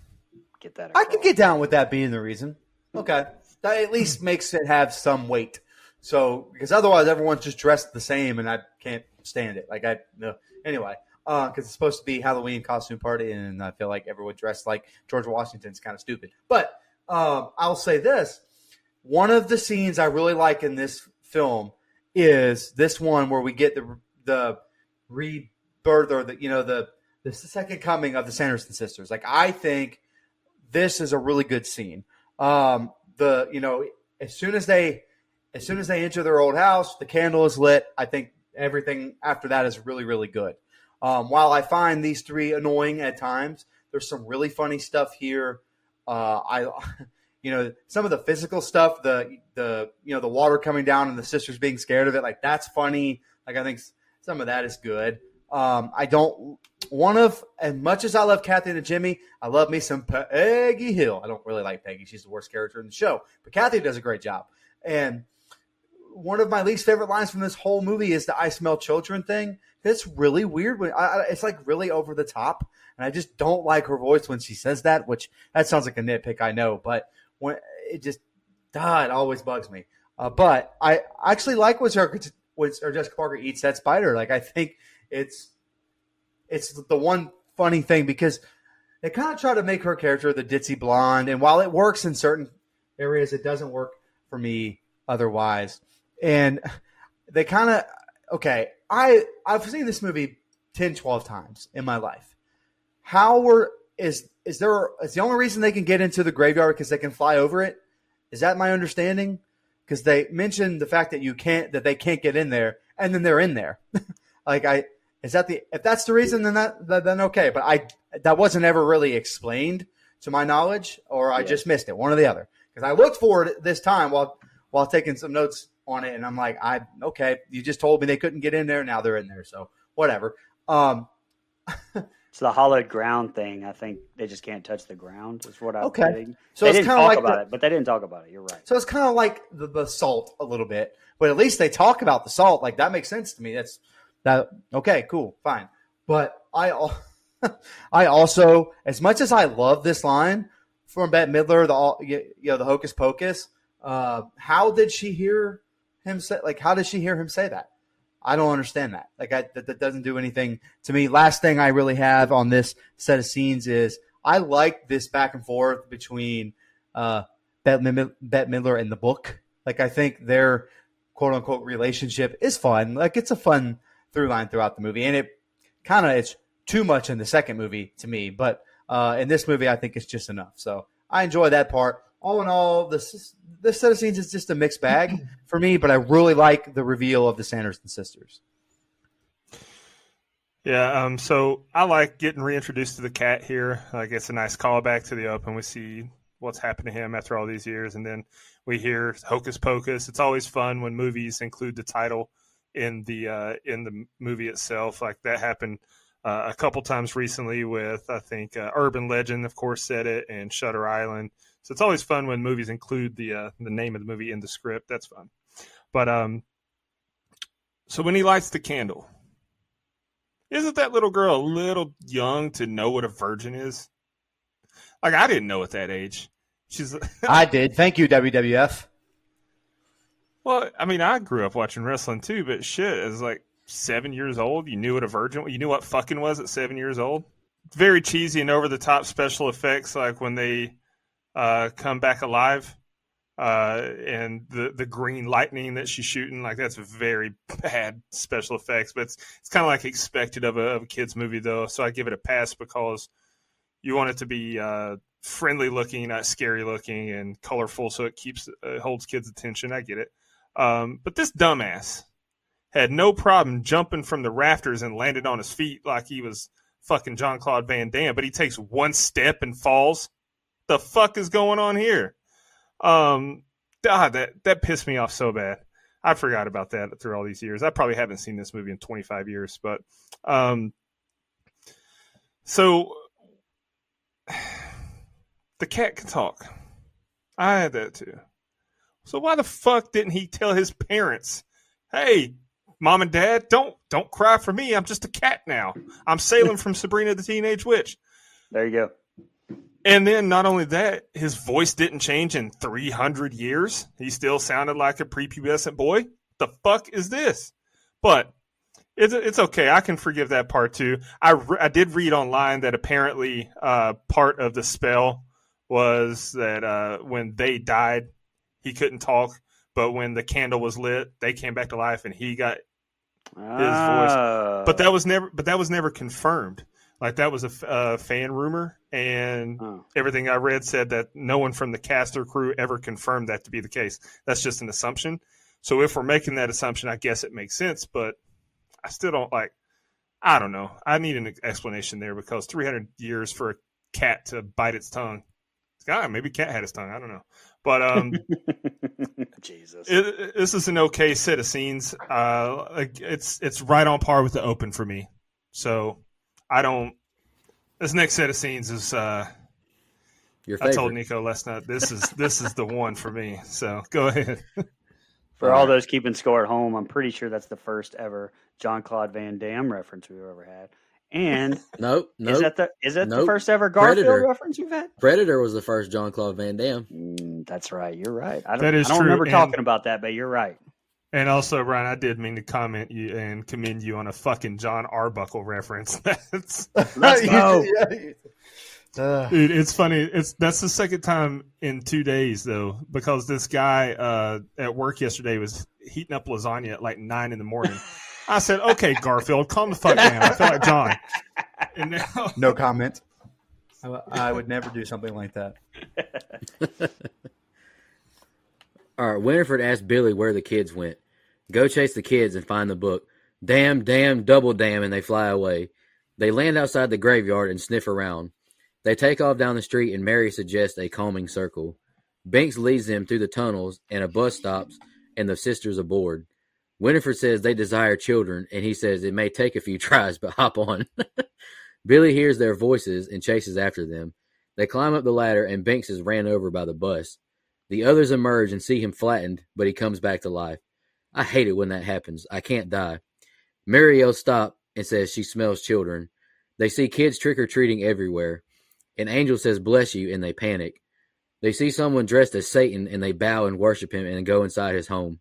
get that. Across. I could get down with that being the reason. Okay, that at least makes it have some weight. So because otherwise everyone's just dressed the same, and I can't stand it. Like I no anyway. Because uh, it's supposed to be Halloween costume party, and I feel like everyone dressed like George Washington's kind of stupid. But um, I'll say this: one of the scenes I really like in this film is this one where we get the the rebirth or the you know the the second coming of the Sanderson sisters. Like I think this is a really good scene. Um, the you know as soon as they as soon as they enter their old house, the candle is lit. I think everything after that is really, really good. Um, while I find these three annoying at times, there's some really funny stuff here. Uh, I, <laughs> you know, some of the physical stuff, the the you know the water coming down and the sisters being scared of it, like that's funny. Like I think some of that is good. Um, I don't one of as much as I love Kathy Najimy, I love me some Peggy Hill. I don't really like Peggy; she's the worst character in the show, but Kathy does a great job. And one of my least favorite lines from this whole movie is the "I smell children" thing. It's really weird when I, it's like really over the top, and I just don't like her voice when she says that. Which that sounds like a nitpick, I know, but when it just, ah, it always bugs me. Uh, but I actually like when her when or Jessica Parker eats that spider. Like I think it's it's the one funny thing because they kind of try to make her character the ditzy blonde, and while it works in certain areas, it doesn't work for me otherwise. And they kind of okay. I I've seen this movie 10, 12 times in my life. How were is is there is the only reason they can get into the graveyard because they can fly over it? Is that my understanding? Because they mentioned the fact that you can't that they can't get in there, and then they're in there. <laughs> like I is that the if that's the reason then that then okay. But I that wasn't ever really explained to my knowledge, or I yeah. just missed it, one or the other. Because I looked for it this time while while taking some notes on it, and I'm like, I okay, you just told me they couldn't get in there, now they're in there, so whatever. Um, <laughs> it's the hollowed ground thing. I think they just can't touch the ground. Is what I'm okay. Getting. So they it's didn't talk like about the, it, but they didn't talk about it. You're right. So it's kind of like the, the salt a little bit, but at least they talk about the salt. Like that makes sense to me. That's that okay, cool, fine. But I, <laughs> I also, as much as I love this line from Bette Midler, the you know the Hocus Pocus, uh, how did she hear him say? Like, how did she hear him say that? I don't understand that. Like, I, that, that doesn't do anything to me. Last thing I really have on this set of scenes is I like this back and forth between uh, Bette, Bette Midler and the book. Like, I think their quote unquote relationship is fun. Like, it's a fun through line throughout the movie, and it kind of it's too much in the second movie to me, but uh, in this movie, I think it's just enough. So I enjoy that part. All in all, this this set of scenes is just a mixed bag <clears throat> for me, but I really like the reveal of the Sanderson sisters. Yeah, um, so I like getting reintroduced to the cat here. Like it's a nice callback to the open. We see what's happened to him after all these years, and then we hear Hocus Pocus. It's always fun when movies include the title in the uh, in the movie itself. Like that happened uh, a couple times recently with I think uh, Urban Legend, of course, said it, and Shutter Island. So it's always fun when movies include the uh, the name of the movie in the script. That's fun. But um, so when he lights the candle, isn't that little girl a little young to know what a virgin is? Like I didn't know at that age. She's <laughs> I did. Thank you, WWF. Well, I mean, I grew up watching wrestling too, but shit, as like seven years old, you knew what a virgin, you knew what fucking was at seven years old. Very cheesy and over the top special effects, like when they uh, come back alive, uh, and the the green lightning that she's shooting, like that's very bad <laughs> special effects. But it's it's kind of like expected of a, of a kids movie though, so I give it a pass because you want it to be uh, friendly looking, not scary looking, and colorful, so it keeps uh, holds kids' attention. I get it. Um, but this dumbass had no problem jumping from the rafters and landed on his feet like he was fucking Jean-Claude Van Damme, but he takes one step and falls. The fuck is going on here? Um, God, that that pissed me off so bad. I forgot about that through all these years. I probably haven't seen this movie in 25 years, but um, so <sighs> the cat can talk. I had that too. So why the fuck didn't he tell his parents, "Hey, mom and dad, don't don't cry for me. I'm just a cat now. I'm Salem from Sabrina the Teenage Witch." There you go. And then not only that, his voice didn't change in 300 years. He still sounded like a prepubescent boy. The fuck is this? But it's it's okay. I can forgive that part too. I, re- I did read online that apparently uh, part of the spell was that uh, when they died, he couldn't talk, but when the candle was lit, they came back to life and he got his voice. But that was never but that was never confirmed. Like that was a uh, fan rumor, and oh. everything I read said that no one from the cast or crew ever confirmed that to be the case. That's just an assumption. So if we're making that assumption, I guess it makes sense, but I still don't like. I don't know. I need an explanation there because 300 years for a cat to bite its tongue. God, maybe cat had its tongue. I don't know. But um, <laughs> Jesus. it, this is an okay set of scenes. Uh, it's it's right on par with the open for me. So I don't. This next set of scenes is. Uh, Your I told Nico last night this is this is the one for me. So go ahead. <laughs> For all those keeping score at home, I'm pretty sure that's the first ever Jean-Claude Van Damme reference we've ever had. And Nope, <laughs> nope. is that the is that the first ever Garfield Predator. reference we've had? Predator was the first Jean-Claude Van Damme. Mm, that's right. You're right. I don't, That is I don't true, remember and- talking about that, but you're right. And also, Brian, I did mean to comment you and commend you on a fucking Jon Arbuckle reference. <laughs> That's Let's You- go. yeah, uh, Dude, it's funny. It's that's the second time in two days though, because this guy uh, at work yesterday was heating up lasagna at like nine in the morning. <laughs> I said, "Okay, Garfield, calm the fuck down." I feel like John. <laughs> And now, no comment. I, I would never do something like that. All right, Winifred asked Billy where the kids went. Go chase the kids and find the book. Damn, damn, double damn, and they fly away. They land outside the graveyard and sniff around. They take off down the street, and Mary suggests a calming circle. Binx leads them through the tunnels, and a bus stops, and the sisters aboard. Winifred says they desire children, and he says it may take a few <laughs> tries, but hop on. <laughs> Billy hears their voices and chases after them. They climb up the ladder, and Binx is ran over by the bus. The others emerge and see him flattened, but he comes back to life. I hate it when that happens. I can't die. Mary stops and says she smells children. They see kids trick or treating everywhere. An angel says bless you and they panic. They see someone dressed as Satan and they bow and worship him and go inside his home.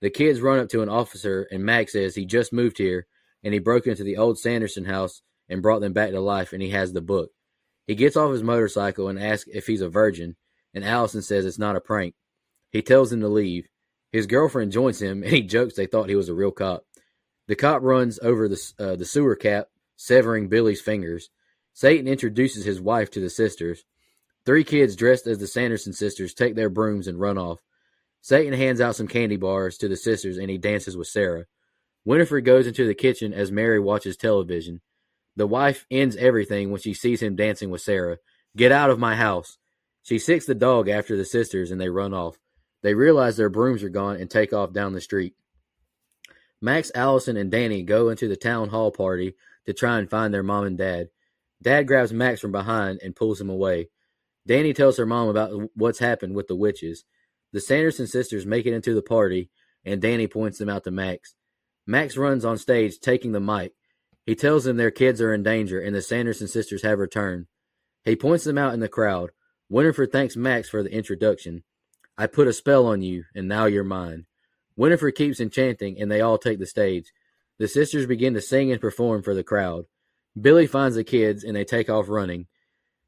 The kids run up to an officer and Mac says he just moved here and he broke into the old Sanderson house and brought them back to life and he has the book. He gets off his motorcycle and asks if he's a virgin and Allison says it's not a prank. He tells them to leave. His girlfriend joins him, <laughs> and he jokes they thought he was a real cop. The cop runs over the uh, the sewer cap, severing Billy's fingers. Satan introduces his wife to the sisters. Three kids dressed as the Sanderson sisters take their brooms and run off. Satan hands out some candy bars to the sisters, and he dances with Sarah. Winifred goes into the kitchen as Mary watches television. The wife ends everything when she sees him dancing with Sarah. Get out of my house. She sicks the dog after the sisters and they run off. They realize their brooms are gone and take off down the street. Max, Allison, and Danny go into the town hall party to try and find their mom and dad. Dad grabs Max from behind and pulls him away. Danny tells her mom about what's happened with the witches. The Sanderson sisters make it into the party, and Danny points them out to Max. Max runs on stage, taking the mic. He tells them their kids are in danger and the Sanderson sisters have returned. He points them out in the crowd. Winifred thanks Max for the introduction. I put a spell on you, and now you're mine. Winifred keeps enchanting, and they all take the stage. The sisters begin to sing and perform for the crowd. Billy finds the kids, and they take off running.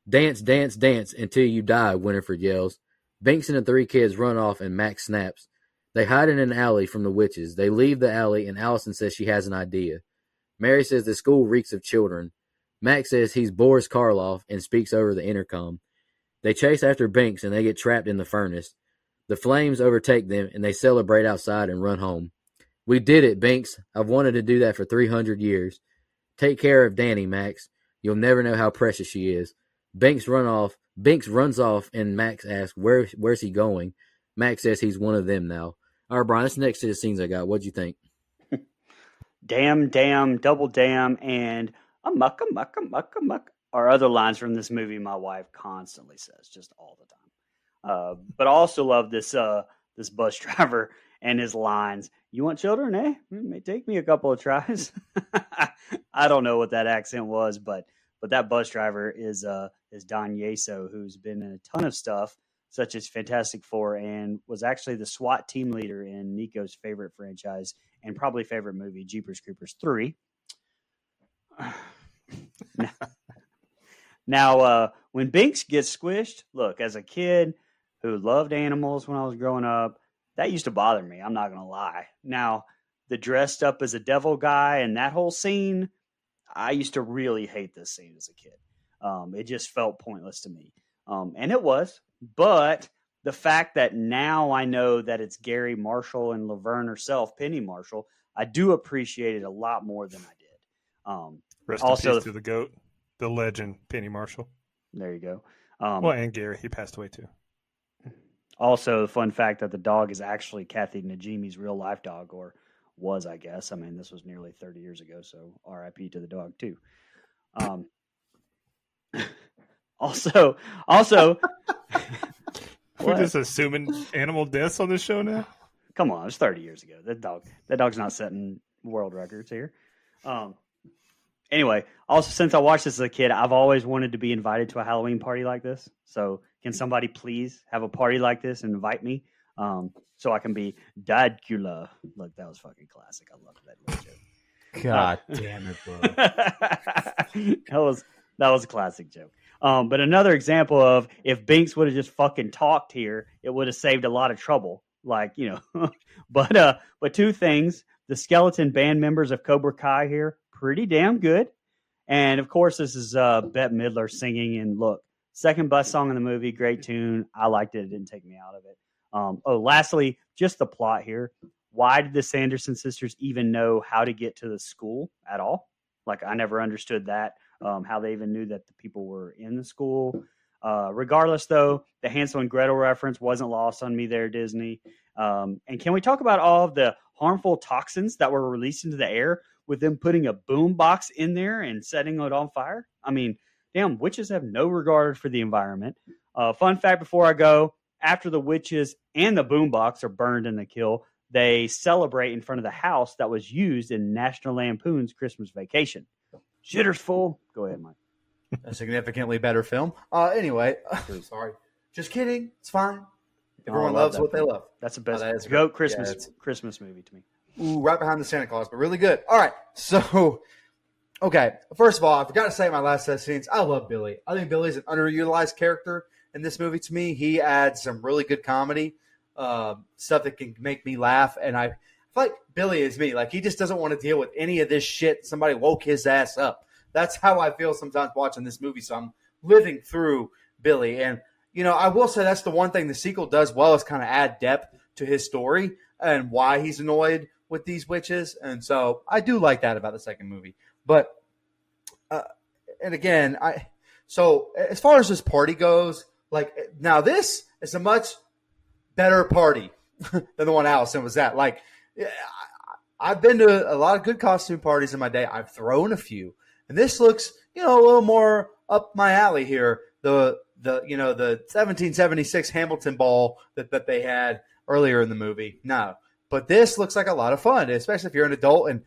Dance, dance, dance until you die, Winifred yells. Binx and the three kids run off, and Max snaps. They hide in an alley from the witches. They leave the alley, and Allison says she has an idea. Mary says the school reeks of children. Max says he's Boris Karloff and speaks over the intercom. They chase after Binx, and they get trapped in the furnace. The flames overtake them, and they celebrate outside and run home. We did it, Binx. I've wanted to do that for 300 years. Take care of Danny, Max. You'll never know how precious she is. Binx run off. Binx runs off, and Max asks, "Where? Where's he going?" Max says he's one of them now. All right, Brian. That's next to the scenes I got. What'd you think? <laughs> Damn, damn, double damn, and a muck, a muck, a muck, a muck are other lines from this movie my wife constantly says, just all the time. Uh, but I also love this uh, this bus <laughs> driver and his lines. You want children, eh? It may take me a couple of tries. <laughs> I don't know what that accent was, but but that bus driver is uh is Don Yesso, who's been in a ton of stuff, such as Fantastic Four, and was actually the SWAT team leader in Nico's favorite franchise and probably favorite movie, Jeepers Creepers three. <sighs> <laughs> now, uh, when Binx gets squished, look, as a kid who loved animals when I was growing up, that used to bother me. I'm not going to lie. Now, the dressed up as a devil guy and that whole scene, I used to really hate this scene as a kid. Um, it just felt pointless to me. Um, and it was, but the fact that now I know that it's Garry Marshall and Laverne herself, Penny Marshall, I do appreciate it a lot more than I did. Um, Rest Also- peace to the goat, the legend, Penny Marshall. there you go. Um, well, and Gary, he passed away too. Also, the fun fact that the dog is actually Kathy Najimy's real life dog, or was, I guess. I mean, this was nearly 30 years ago, so RIP to the dog, too. Um, <laughs> also, also, <laughs> We're just assuming animal deaths on this show now. come on, it was 30 years ago. That dog, that dog's not setting world records here. Um, anyway, also, since I watched this as a kid, I've always wanted to be invited to a Halloween party like this. So, can somebody please have a party like this and invite me? Um, so I can be Dadcula. Look, that was fucking classic. I love that joke. God damn it, bro. <laughs> that was that was a classic joke. Um, but another example of if Binx would have just fucking talked here, it would have saved a lot of trouble. Like you know, <laughs> but uh, but two things: the skeleton band members of Cobra Kai here, pretty damn good, and of course this is uh, Bette Midler singing. And look, second best song in the movie, great tune. I liked it. It didn't take me out of it. Um, oh, lastly, just the plot here. Why did the Sanderson sisters even know how to get to the school at all? Like I never understood that. Um, how they even knew that the people were in the school. Uh, regardless, though, the Hansel and Gretel reference wasn't lost on me there, Disney. Um, and can we talk about all of the harmful toxins that were released into the air with them putting a boom box in there and setting it on fire? I mean, damn, witches have no regard for the environment. Uh, fun fact before I go after the witches and the boombox are burned in the kill, they celebrate in front of the house that was used in National Lampoon's Christmas Vacation. Shitter's full. Go ahead, Mike. a significantly better film. Uh, anyway, <laughs> sorry. Just kidding. It's fine. Everyone Oh, love loves that what they love. That's the best that is goat. Christmas Yeah, Christmas movie to me. Ooh, right behind the Santa Claus, but really good. All right. So, okay. First of all, I forgot to say my last set of scenes, I love Billy. I think Billy's an underutilized character in this movie to me. He adds some really good comedy, um, stuff that can make me laugh. And I feel like Billy is me. Like, he just doesn't want to deal with any of this shit. Somebody woke his ass up. That's how I feel sometimes watching this movie. So I'm living through Billy. And, you know, I will say that's the one thing the sequel does well is kind of add depth to his story and why he's annoyed with these witches. And so I do like that about the second movie. But, uh, and again, I, so as far as this party goes, like now this is a much better party <laughs> than the one Allison was at. Like, I've been to a lot of good costume parties in my day. I've thrown a few, and this looks, you know, a little more up my alley here. The the you know the 1776 Hamilton Ball that that they had earlier in the movie. No, but this looks like a lot of fun, especially if you're an adult and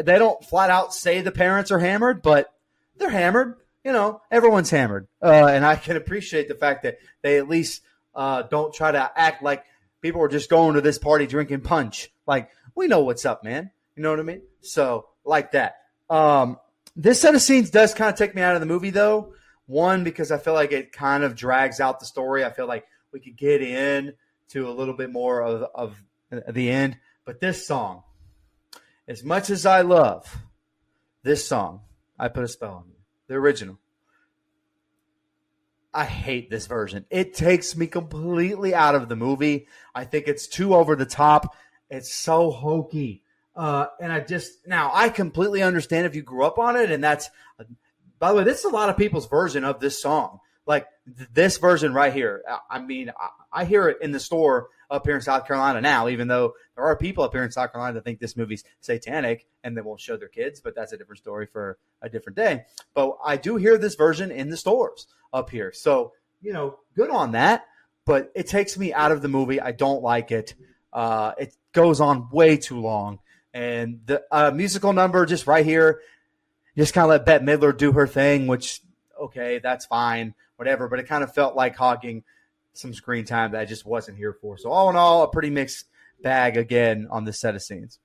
they don't flat out say the parents are hammered, but they're hammered. You know, everyone's hammered, uh, and I can appreciate the fact that they at least uh, don't try to act like people are just going to this party drinking punch. Like we know what's up, man. You know what I mean? So like that. Um, this set of scenes does kind of take me out of the movie, though. One because I feel like it kind of drags out the story. I feel like we could get in to a little bit more of, of the end. But this song, as much as I love this song, I put a spell on you. The original. I hate this version. It takes me completely out of the movie. I think it's too over the top. It's so hokey. Uh, and I just now I completely understand if you grew up on it, and that's by the way, this is a lot of people's version of this song. Like th- this version right here. I- I mean, I, I hear it in the store up here in South Carolina now, even though there are people up here in South Carolina that think this movie's satanic and they won't show their kids, but that's a different story for a different day. But I do hear this version in the stores up here. So, you know, good on that. But it takes me out of the movie. I don't like it. Uh, it goes on way too long. And the uh, musical number just right here, just kind of let Bette Midler do her thing, which, okay, that's fine, whatever. But it kind of felt like hogging some screen time that I just wasn't here for. So, all in all, a pretty mixed bag again on this set of scenes.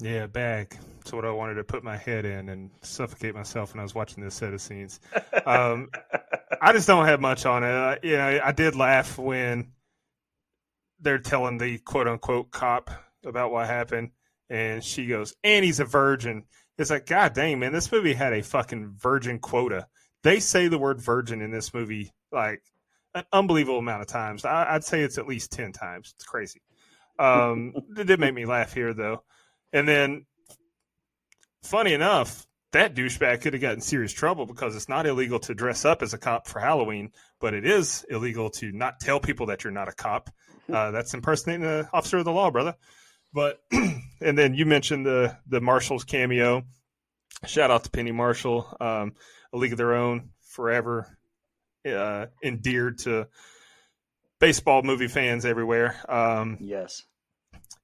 Yeah, bag. That's what I wanted to put my head in and suffocate myself when I was watching this set of scenes. Um, <laughs> I just don't have much on it. I, you know, I did laugh when they're telling the quote unquote cop about what happened, and she goes, "Annie's a virgin." It's like, God dang, man, this movie had a fucking virgin quota. They say the word virgin in this movie like an unbelievable amount of times. I, would say it's at least ten times. It's crazy. Um, <laughs> it did make me laugh here though. And then, funny enough, that douchebag could have gotten serious trouble because it's not illegal to dress up as a cop for Halloween, but it is illegal to not tell people that you're not a cop. Uh, that's impersonating an officer of the law, brother. But <clears throat> and then you mentioned the the Marshalls cameo. Shout out to Penny Marshall, um, A League of Their Own, forever uh, endeared to baseball movie fans everywhere. Um, yes.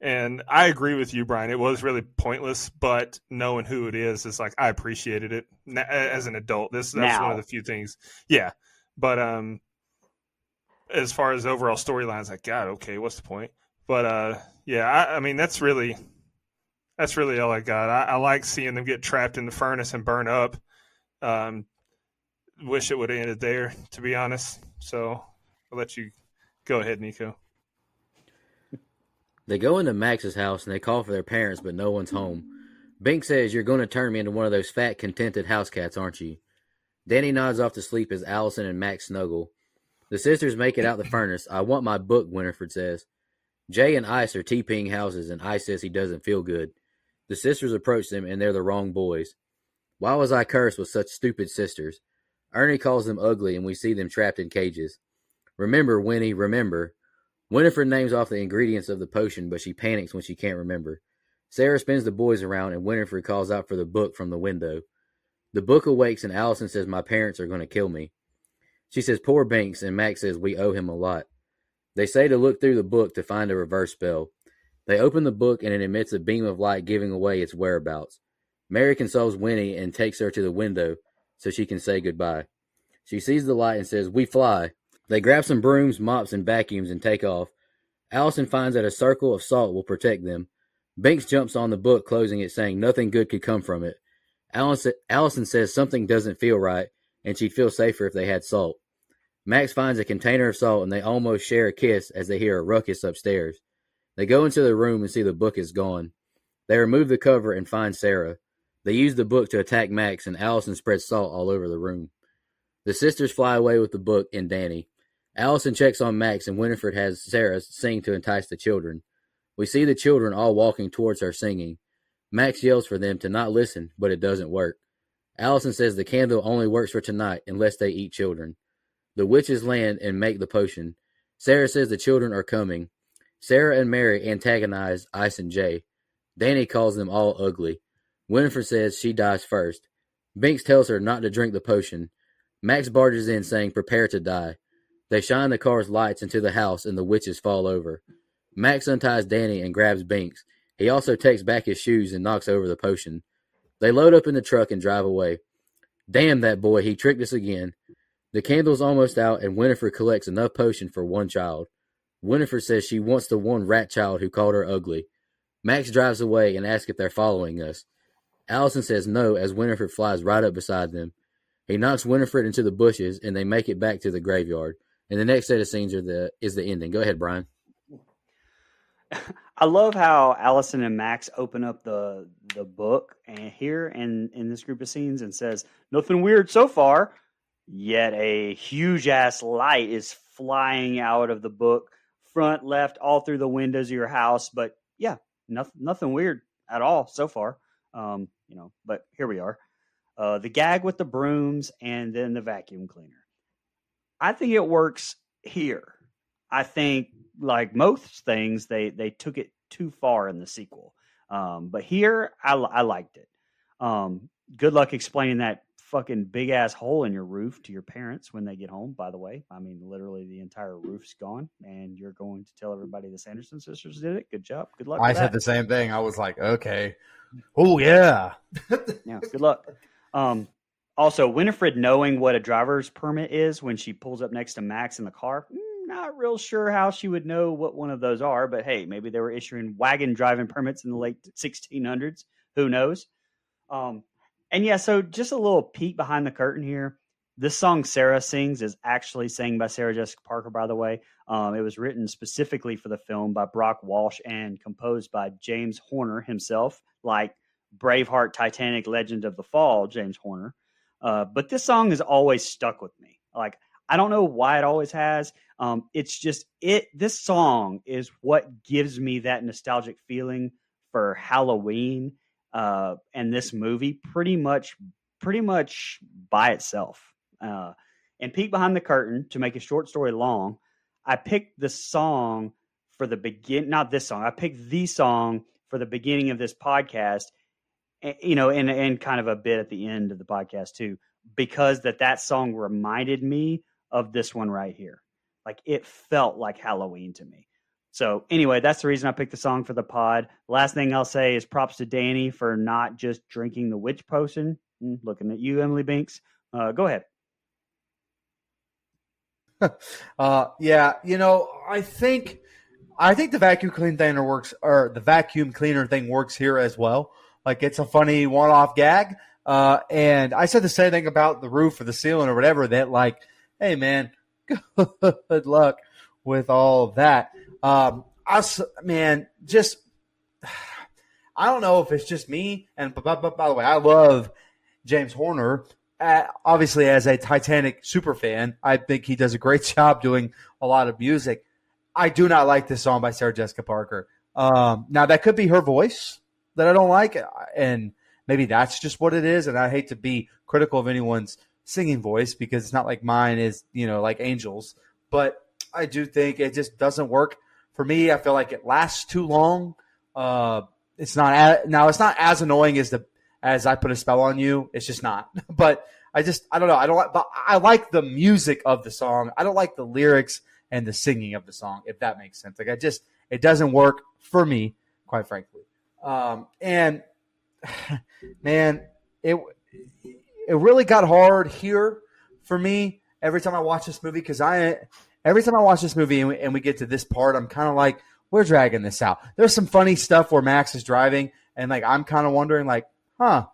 And I agree with you, Brian. It was really pointless, but knowing who it is is like I appreciated it as an adult. This that's now. one of the few things. Yeah, but um, as far as overall storylines, like God, okay, what's the point? But uh, yeah, I, I mean that's really that's really all I got. I, I, like seeing them get trapped in the furnace and burn up. Um, wish it would have ended there, to be honest. So I'll let you go ahead, Nico. They go into Max's house and they call for their parents, but no one's home. Binx says, You're going to turn me into one of those fat, contented house cats, aren't you? Danny nods off to sleep as Allison and Max snuggle. The sisters make it out the furnace. I want my book, Winifred says. Jay and Ice are TPing houses, and Ice says he doesn't feel good. The sisters approach them, and they're the wrong boys. Why was I cursed with such stupid sisters? Ernie calls them ugly, and we see them trapped in cages. Remember, Winnie, remember. Winifred names off the ingredients of the potion, but she panics when she can't remember. Sarah spins the boys around, and Winifred calls out for the book from the window. The book awakes, and Allison says, My parents are going to kill me. She says, Poor Binx, and Max says, We owe him a lot. They say to look through the book to find a reverse spell. They open the book, and it emits a beam of light giving away its whereabouts. Mary consoles Winnie and takes her to the window so she can say goodbye. She sees the light and says, We fly. They grab some brooms, mops, and vacuums and take off. Allison finds that a circle of salt will protect them. Binx jumps on the book, closing it, saying nothing good could come from it. Allison, Allison says something doesn't feel right, and she'd feel safer if they had salt. Max finds a container of salt, and they almost share a kiss as they hear a ruckus upstairs. They go into the room and see the book is gone. They remove the cover and find Sarah. They use the book to attack Max, and Allison spreads salt all over the room. The sisters fly away with the book and Danny. Allison checks on Max, and Winifred has Sarah sing to entice the children. We see the children all walking towards her singing. Max yells for them to not listen, but it doesn't work. Allison says the candle only works for tonight unless they eat children. The witches land and make the potion. Sarah says the children are coming. Sarah and Mary antagonize Ice and Jay. Danny calls them all ugly. Winifred says she dies first. Binx tells her not to drink the potion. Max barges in saying prepare to die. They shine the car's lights into the house and the witches fall over. Max unties Danny and grabs Binx. He also takes back his shoes and knocks over the potion. They load up in the truck and drive away. Damn that boy, he tricked us again. The candle's almost out and Winifred collects enough potion for one child. Winifred says she wants the one rat child who called her ugly. Max drives away and asks if they're following us. Allison says no as Winifred flies right up beside them. He knocks Winifred into the bushes and they make it back to the graveyard. And the next set of scenes are the is the ending. Go ahead, Brian. <laughs> I love how Allison and Max open up the the book and here in in this group of scenes and says nothing weird so far. Yet a huge ass light is flying out of the book, front, left, all through the windows of your house. But yeah, nothing nothing weird at all so far. Um, you know, but here we are. Uh, the gag with the brooms and then the vacuum cleaner. I think it works here. I think, like most things, they they took it too far in the sequel. Um, but here, I, I liked it. Um, good luck explaining that fucking big ass hole in your roof to your parents when they get home. By the way, I mean literally the entire roof's gone, and you're going to tell everybody the Sanderson sisters did it. Good job. Good luck. I said the same thing. I was like, okay, oh yeah, yeah. Good luck. Um, also, Winifred knowing what a driver's permit is when she pulls up next to Max in the car, mm, not real sure how she would know what one of those are, but hey, maybe they were issuing wagon driving permits in the late 1600s. Who knows? Um, and yeah, so just a little peek behind the curtain here. This song Sarah sings is actually sang by Sarah Jessica Parker, by the way. Um, it was written specifically for the film by Brock Walsh and composed by James Horner himself, like Braveheart, Titanic, Legend of the Fall, James Horner. Uh, but this song has always stuck with me. Like I don't know why it always has. Um, it's just it. This song is what gives me that nostalgic feeling for Halloween uh, and this movie. Pretty much, pretty much by itself. Uh, and peek behind the curtain to make a short story long. I picked the song for the begin. Not this song. I picked the song for the beginning of this podcast. You know, and and kind of a bit at the end of the podcast too, because that that song reminded me of this one right here. Like it felt like Halloween to me. So anyway, that's the reason I picked the song for the pod. Last thing I'll say is props to Danny for not just drinking the witch potion. Hmm, looking at you, Emily Binx. Uh, go ahead. <laughs> uh, yeah, you know, I think I think the vacuum clean thing works, or the vacuum cleaner thing works here as well. Like it's a funny one-off gag. Uh, and I said the same thing about the roof or the ceiling or whatever. That like, hey man, <laughs> good luck with all that. Um, I man, just I don't know if it's just me. And by, by, by the way, I love James Horner. Uh, obviously, as a Titanic super fan, I think he does a great <laughs> job doing a lot of music. I do not like this song by Sarah Jessica Parker. Um, now that could be her voice that I don't like, and maybe that's just what it is. And I hate to be critical of anyone's singing voice because it's not like mine is, you know, like Angels. But I do think it just doesn't work for me. I feel like it lasts too long. Uh, it's not as, now. It's not as annoying as the as I put a spell on you. It's just not. <laughs> But I just I don't know. I don't like. But I like the music of the song. I don't like the lyrics and the singing of the song. If that makes sense. Like I just it doesn't work for me, quite frankly. Um, and <sighs> man, it it really got hard here for me every time I watch this movie because I every time I watch this movie and we, and we get to this part, I'm kind of like, we're dragging this out. There's some funny stuff where Max is driving, and like I'm kind of wondering, like, huh,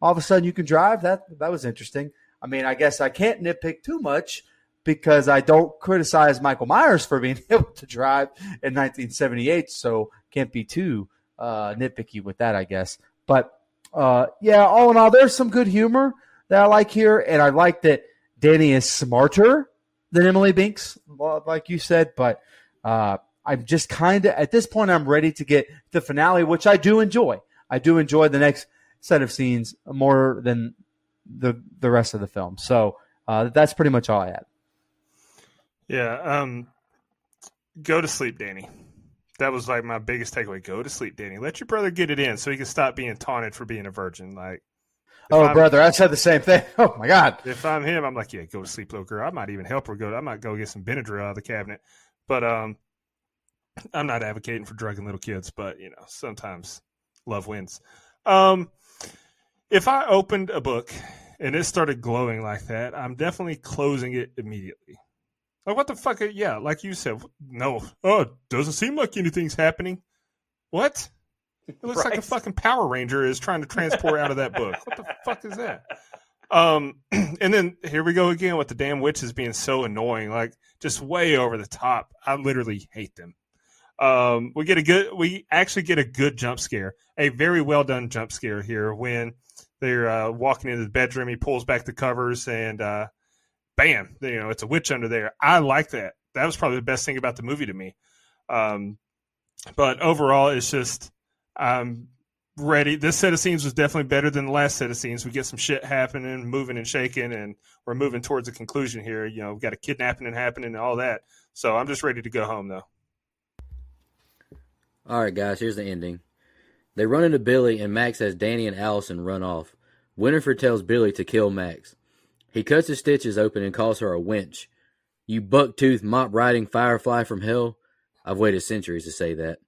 all of a sudden you can drive. That that was interesting. I mean, I guess I can't nitpick too much because I don't criticize Michael Myers for being <laughs> able to drive in 1978, so can't be too uh, nitpicky with that, I guess. But uh, yeah, all in all, there's some good humor that I like here, and I like that Danny is smarter than Emily Binx, like you said. But uh, I'm just kind of at this point, I'm ready to get the finale, which I do enjoy. I do enjoy the next set of scenes more than the the rest of the film. So uh, that's pretty much all I had. Yeah. Um, go to sleep, Danny. That was like my biggest takeaway. Go to sleep, Danny. Let your brother get it in so he can stop being taunted for being a virgin. Like, oh, I'm, brother, I said the same thing. <laughs> Oh my god. If I'm him, I'm like, yeah, go to sleep, little girl. I might even help her go. I might go get some Benadryl out of the cabinet. But um, I'm not advocating for drugging little kids, but you know, sometimes love wins. Um, if I opened a book and it started glowing like that, I'm definitely closing it immediately. Like what the fuck? Yeah, like you said, no. Oh, doesn't seem like anything's happening. What? It looks right. like a fucking Power Ranger is trying to transport out of that book. What the fuck is that? <laughs> Um, <clears throat> and then here we go again with the damn witches being so annoying, like just way over the top. I literally hate them. Um, we get a good, we actually get a good jump scare, a very well done jump scare here when they're uh, walking into the bedroom. He pulls back the covers and uh, bam, you know, it's a witch under there. I like that. That was probably the best thing about the movie to me. Um, but overall, it's just I'm ready. This set of scenes was definitely better than the last set of scenes. We get some shit happening, moving and shaking, and we're moving towards a conclusion here. You know, we've got a kidnapping and happening and all that. So I'm just ready to go home, though. All right, guys, here's the ending. They run into Billy, and Max has Danny and Allison run off. Winifred tells Billy to kill Max. He cuts his stitches open and calls her a wench. You buck-toothed, mop-riding firefly from hell. I've waited centuries to say that.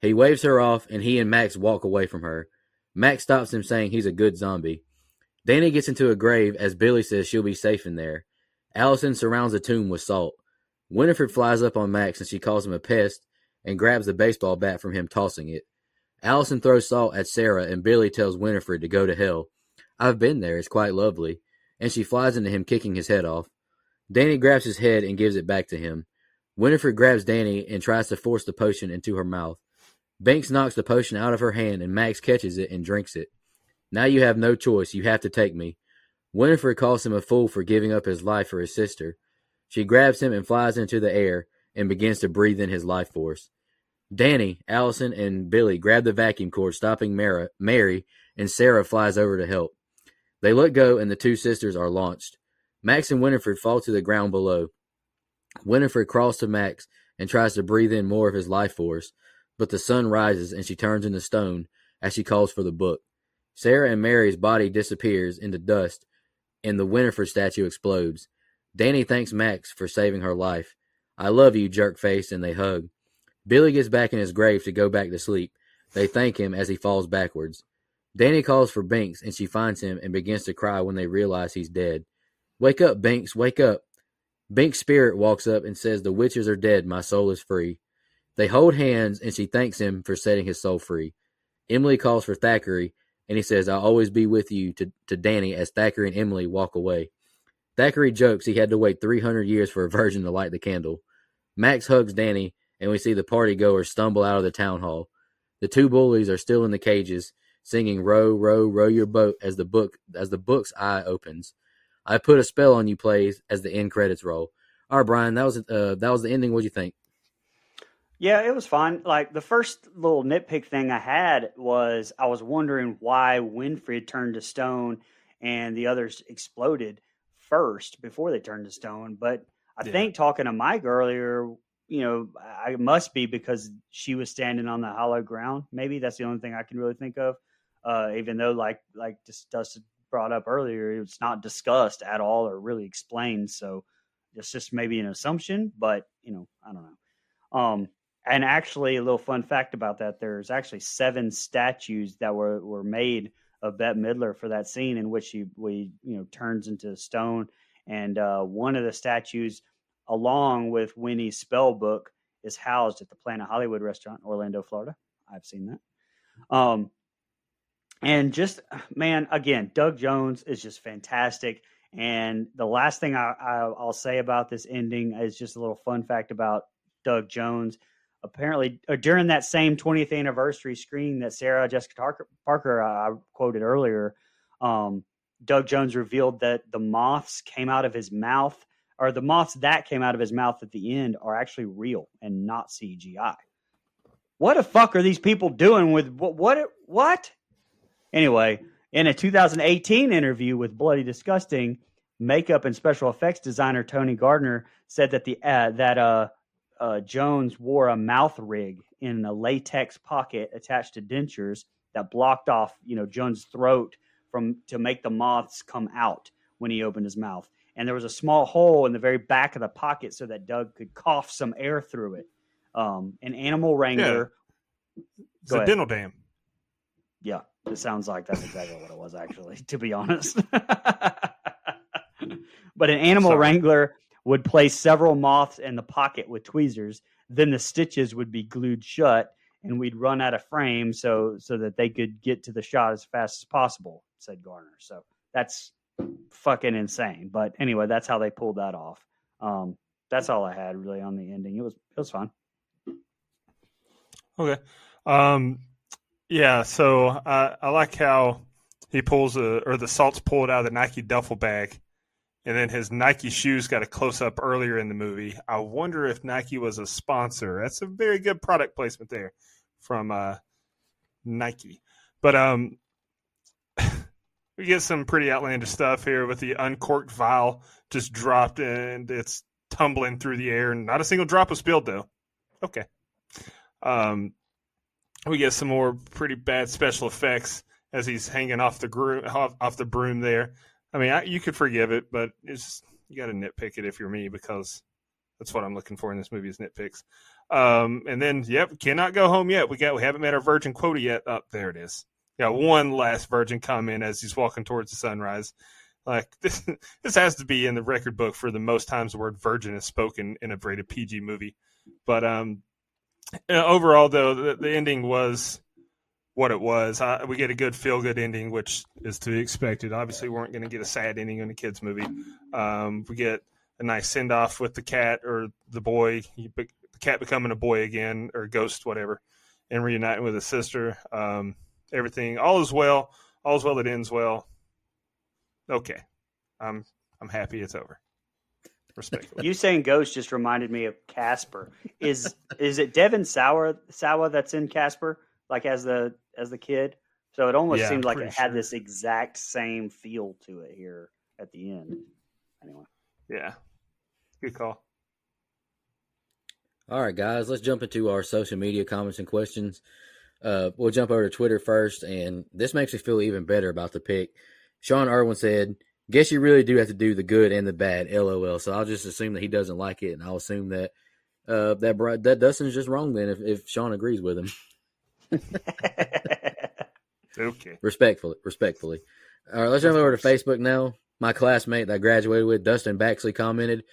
He waves her off, and he and Max walk away from her. Max stops him, saying he's a good zombie. Danny gets into a grave as Billy says she'll be safe in there. Allison surrounds the tomb with salt. Winifred flies up on Max and she calls him a pest and grabs the baseball bat from him, tossing it. Allison throws salt at Sarah, and Billy tells Winifred to go to hell. I've been there, it's quite lovely and she flies into him, kicking his head off. Danny grabs his head and gives it back to him. Winifred grabs Danny and tries to force the potion into her mouth. Binx knocks the potion out of her hand, and Max catches it and drinks it. Now you have no choice. You have to take me. Winifred calls him a fool for giving up his life for his sister. She grabs him and flies into the air and begins to breathe in his life force. Danny, Allison, and Billy grab the vacuum cord, stopping Mara, Mary, and Sarah flies over to help. They let go, and the two sisters are launched. Max and Winifred fall to the ground below. Winifred crawls to Max and tries to breathe in more of his life force, but the sun rises and she turns into stone as she calls for the book. Sarah and Mary's body disappears into dust, and the Winifred statue explodes. Danny thanks Max for saving her life. I love you, jerk face, and they hug. Billy gets back in his grave to go back to sleep. They thank him as he falls backwards. Danny calls for Binx, and she finds him and begins to cry when they realize he's dead. Wake up, Binx, wake up. Binx' spirit walks up and says, The witches are dead, my soul is free. They hold hands, and she thanks him for setting his soul free. Emily calls for Thackery, and he says, I'll always be with you to, to Danny as Thackery and Emily walk away. Thackery jokes he had to wait 300 years for a virgin to light the candle. Max hugs Danny, and we see the party goers stumble out of the town hall. The two bullies are still in the cages, singing "Row, row, row your boat" as the book as the book's eye opens. I put a spell on you plays as the end credits roll. All right, Brian, that was uh, that was the ending. What do you think? Yeah, it was fine. Like the first little nitpick thing I had was I was wondering why Winifred turned to stone and the others exploded first before they turned to stone. But I yeah. think talking to Mike earlier, you know, I must be because she was standing on the hollow ground. Maybe that's the only thing I can really think of. Uh, even though, like like Dustin brought up earlier, it's not discussed at all or really explained. So it's just maybe an assumption, but you know, I don't know. Um, and actually, a little fun fact about that: there's actually seven statues that were were made of Bette Midler for that scene in which she we you know turns into stone. And uh, one of the statues, along with Winnie's spell book, is housed at the Planet Hollywood restaurant, Orlando, Florida. I've seen that. Um, and just man, again, Doug Jones is just fantastic. And the last thing I, I, will say about this ending is just a little fun fact about Doug Jones apparently uh, during that same 20th anniversary screening that Sarah Jessica Parker, uh, quoted earlier, um, Doug Jones revealed that the moths came out of his mouth, or the moths that came out of his mouth at the end are actually real and not CGI. What the fuck are these people doing with what? What? what? Anyway, in a 2018 interview with Bloody Disgusting, makeup and special effects designer Tony Gardner said that the uh, that uh uh, Jones wore a mouth rig in a latex pocket attached to dentures that blocked off, you know, Jones' throat from to make the moths come out when he opened his mouth. And there was a small hole in the very back of the pocket so that Doug could cough some air through it. Um, an animal wrangler. Yeah. It's a dental dam. Yeah, it sounds like that's exactly what it was, actually, to be honest. <laughs> but an animal Sorry. wrangler would place several moths in the pocket with tweezers. Then the stitches would be glued shut, and we'd run out of frame so so that they could get to the shot as fast as possible. Said Gardner. So that's fucking insane. But anyway, that's how they pulled that off. Um, that's all I had really on the ending. It was it was fun. Okay. Um, yeah. So uh, I like how he pulls a, or the salt's pulled out of the Nike duffel bag and then his Nike shoes got a close up earlier in the movie. I wonder if Nike was a sponsor. That's a very good product placement there from uh, Nike. But um, <laughs> we get some pretty outlandish stuff here with the uncorked vial just dropped and it's tumbling through the air, not a single drop was spilled though. Okay. Um, we get some more pretty bad special effects as he's hanging off the groom off, off the broom there. I mean, I, you could forgive it, but it's you got to nitpick it if you're me because that's what I'm looking for in this movie is nitpicks. Um, and then, yep, cannot go home yet. We got we haven't met our virgin quota yet. Up oh, there it is. Got one last virgin comment as he's walking towards the sunrise. Like <laughs> this, this has to be in the record book for the most times the word virgin is spoken in a rated PG movie. But um, overall, though, the, the ending was what it was. I, we get a good feel good ending, which is to be expected. Obviously, we weren't going to get a sad ending in a kids movie. Um, we get a nice send off with the cat or the boy, the cat becoming a boy again or ghost, whatever, and reuniting with his sister. Um, everything, all is well. All is well that ends well. Okay, I'm I'm happy it's over. Respectfully. You saying ghost just reminded me of Casper. Is is it Devon Sauer Sawa that's in Casper, like as the as the kid? So it almost Yeah, seemed like pretty it had sure. this exact same feel to it here at the end. Anyway, Yeah. Good call. All right, guys, let's jump into our social media comments and questions. Uh, we'll jump over to Twitter first, and this makes me feel even better about the pick. Sean Irwin said, "Guess you really do have to do the good and the bad." LOL. So I'll just assume that he doesn't like it, and I'll assume that uh, that Bri- that Dustin's just wrong then if, if Sean agrees with him. <laughs> Okay. Respectfully, respectfully. All right, let's jump over to Facebook now. My classmate that I graduated with, Dustin Baxley, commented,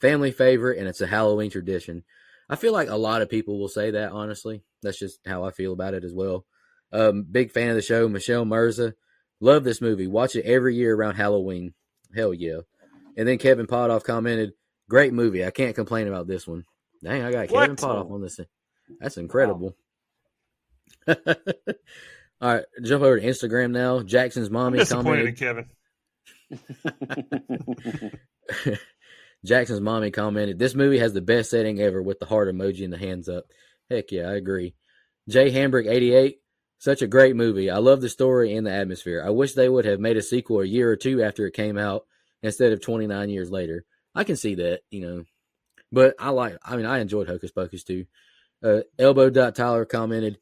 "Family favorite, and it's a Halloween tradition." I feel like a lot of people will say that. Honestly, that's just how I feel about it as well. Um, big fan of the show, Michelle Mirza. Love this movie. Watch it every year around Halloween. Hell yeah! And then Kevin Potoff commented, "Great movie. I can't complain about this one." Dang, I got Kevin What? Potoff on this. That's incredible. All right, jump over to Instagram now. Jackson's mommy disappointed commented. in Kevin. <laughs> Jackson's mommy commented, "This movie has the best setting ever with the heart emoji and the hands up." Heck yeah, I agree. Jay Hambrick, eighty-eight, such a great movie. I love the story and the atmosphere. I wish they would have made a sequel a year or two after it came out instead of twenty-nine years later. I can see that, you know, but I like. I mean, I enjoyed Hocus Pocus too. Uh, Elbow Dot Tyler commented,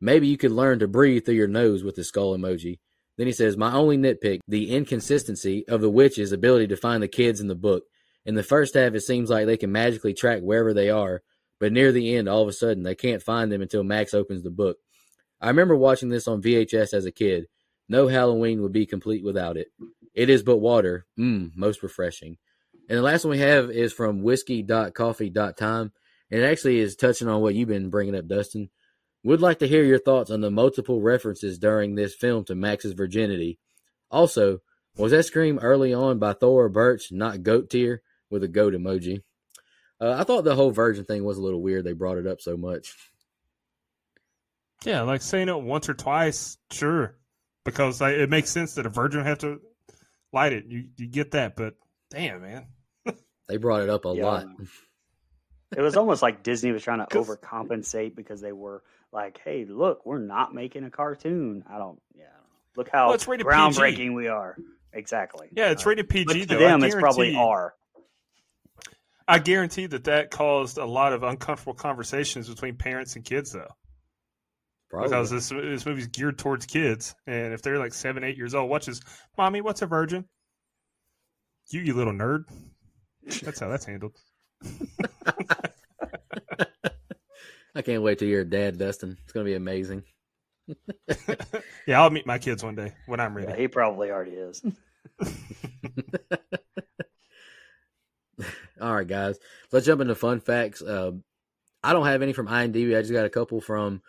"Maybe you could learn to breathe through your nose with the skull emoji." Then he says, My only nitpick, the inconsistency of the witch's ability to find the kids in the book. In the first half, it seems like they can magically track wherever they are, but near the end, all of a sudden, they can't find them until Max opens the book. I remember watching this on VHS as a kid. No Halloween would be complete without it. It is but water. Mmm, most refreshing. And the last one we have is from whiskey.coffee.time. And it actually is touching on what you've been bringing up, Dustin. Would like to hear your thoughts on the multiple references during this film to Max's virginity. Also, was that scream early on by Thora Birch not goat tier with a goat emoji? Uh, I thought the whole virgin thing was a little weird. They brought it up so much. Yeah, like saying it once or twice, sure, because like, it makes sense that a virgin would have to light it. You you get that, but damn, man, <laughs> They brought it up a Yeah. lot. it was almost like Disney was trying to <laughs> overcompensate because they were like, "Hey, look, we're not making a cartoon." I don't. Yeah, I don't look how Well, it's rated PG. groundbreaking we are. Exactly. yeah, it's Uh, rated PG. But to though. them, I it's probably guarantee- R. I guarantee that that caused a lot of uncomfortable conversations between parents and kids, though, Probably. because this this movie's geared towards kids, and if they're like seven, eight years old, watches, mommy, what's a virgin? You, you little nerd. That's how that's handled. <laughs> I can't wait to hear your dad, Dustin. It's going to be amazing. <laughs> Yeah, I'll meet my kids one day when I'm ready. Yeah, he probably already is. <laughs> All right, guys. Let's jump into fun facts. Uh, I don't have any from IMDb. I just got a couple from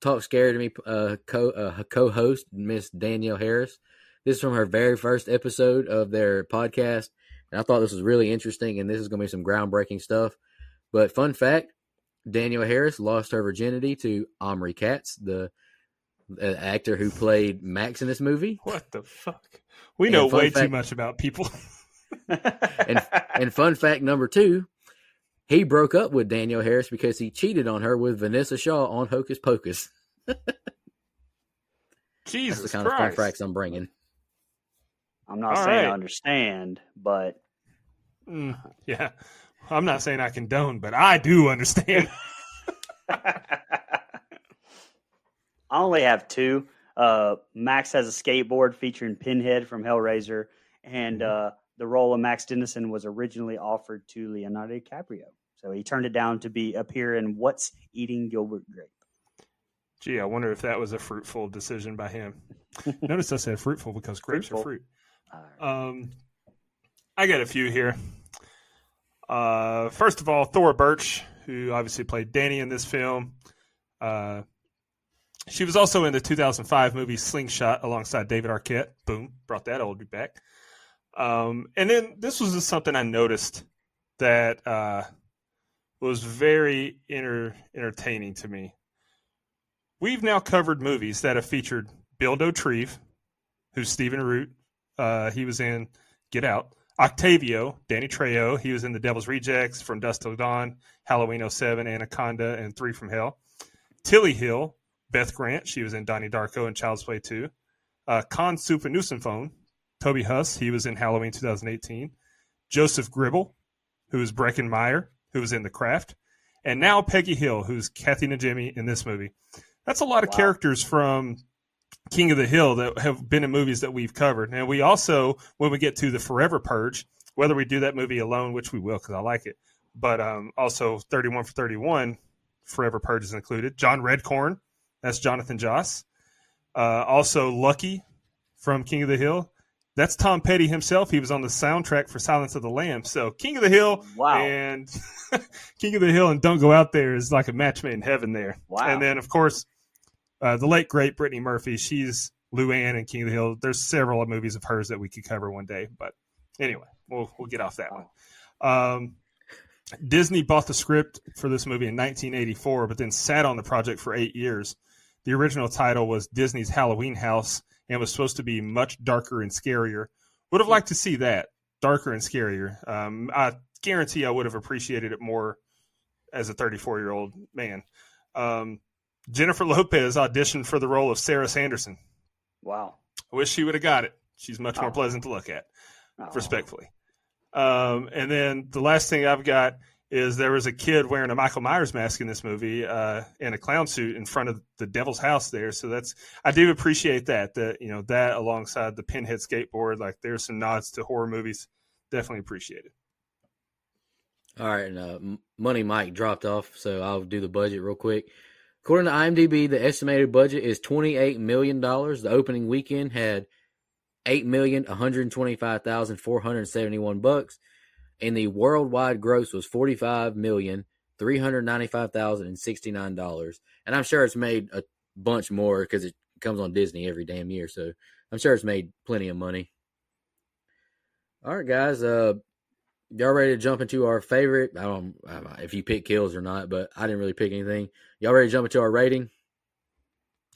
Talk Scary to Me uh, co uh, co-host Miss Danielle Harris. This is from her very first episode of their podcast, and I thought this was really interesting. And this is going to be some groundbreaking stuff. But fun fact: Danielle Harris lost her virginity to Omri Katz, the uh, actor who played Max in this movie. What the fuck? We And know fun way too much about people. <laughs> And and fun fact number two, he broke up with Danielle Harris because he cheated on her with Vinessa Shaw on Hocus Pocus. Jesus <laughs> That's the kind of fun facts I'm bringing. I'm not All saying right. I understand, but Mm, yeah, I'm not saying I condone, but I do understand. <laughs> I only have two. Uh, Max has a skateboard featuring Pinhead from Hellraiser, and Mm-hmm. uh, the role of Max Dennison was originally offered to Leonardo DiCaprio. So he turned it down to be appear in What's Eating Gilbert Grape. Gee, I wonder if that was a fruitful decision by him. <laughs> Notice I said fruitful because grapes Fruitful. are fruit. Um, I got a few here. Uh, first of all, Thora Birch, who obviously played Danny in this film. Uh, she was also in the 2005 movie Slingshot alongside David Arquette. Boom, brought that oldie back. Um, and then this was just something I noticed that uh, was very enter- entertaining to me. We've now covered movies that have featured Bill Dauterive, who's Stephen Root. Uh, he was in Get Out. Octavio, Danny Trejo, he was in The Devil's Rejects, From Dusk Till Dawn, Halloween 07, Anaconda, and Three from Hell. Tilly Hill, Beth Grant, she was in Donnie Darko and Child's Play 2. Con Uh, Con Phone, Toby Huss, he was in Halloween 2018. Joseph Gribble, who is Breckin Meyer, who was in The Craft. And now Peggy Hill, who's Kathy Najimy in this movie. That's a lot of wow. characters from King of the Hill that have been in movies that we've covered. And we also, when we get to the Forever Purge, whether we do that movie alone, which we will because I like it, but um, also 31 for 31, Forever Purge is included. John Redcorn, that's Jonathan Joss. Uh, also Lucky from King of the Hill. That's Tom Petty himself. He was on the soundtrack for Silence of the Lambs. So King of the Hill wow. and <laughs> King of the Hill and Don't Go Out There is like a match made in heaven there. Wow. And then of course uh, the late great Brittany Murphy. She's Luann and King of the Hill. There's several movies of hers that we could cover one day, but anyway, we'll we'll get off that one. Um, Disney bought the script for this movie in 1984, but then sat on the project for eight years. The original title was Disney's Halloween House and was supposed to be much darker and scarier. Would have liked to see that darker and scarier. Um, I guarantee I would have appreciated it more as a 34 year old man. Um, Jennifer Lopez auditioned for the role of Sarah Sanderson. Wow. I wish she would have got it. She's much more oh. pleasant to look at, oh. respectfully. Um, and then the last thing I've got is there was a kid wearing a Michael Myers mask in this movie uh, in a clown suit in front of the Devil's house there. So that's I do appreciate that that you know that alongside the Pinhead skateboard, like there's some nods to horror movies. Definitely appreciate it. All right, and uh, Money Mike dropped off, so I'll do the budget real quick. According to IMDb, the estimated budget is $28 million. The opening weekend had $8,125,471 bucks, and the worldwide gross was $45,395,069. And I'm sure it's made a bunch more because it comes on Disney every damn year, so I'm sure it's made plenty of money. All right, guys. Uh, y'all ready to jump into our favorite? I don't know if you pick kills or not, but I didn't really pick anything. Y'all ready to jump into our rating?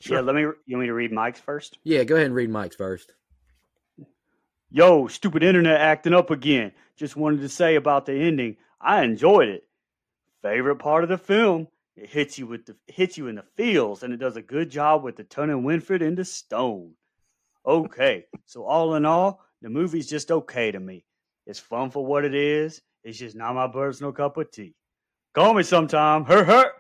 Sure. Yeah, let me. You want me to read Mike's first? Yeah, go ahead and read Mike's first. Yo, stupid internet acting up again. Just wanted to say about the ending. I enjoyed it. Favorite part of the film. It hits you with the hits you in the feels, and it does a good job with the turning Winifred into stone. Okay, so all in all, the movie's just okay to me. It's fun for what it is. It's just not my personal cup of tea. Call me sometime. Her, her.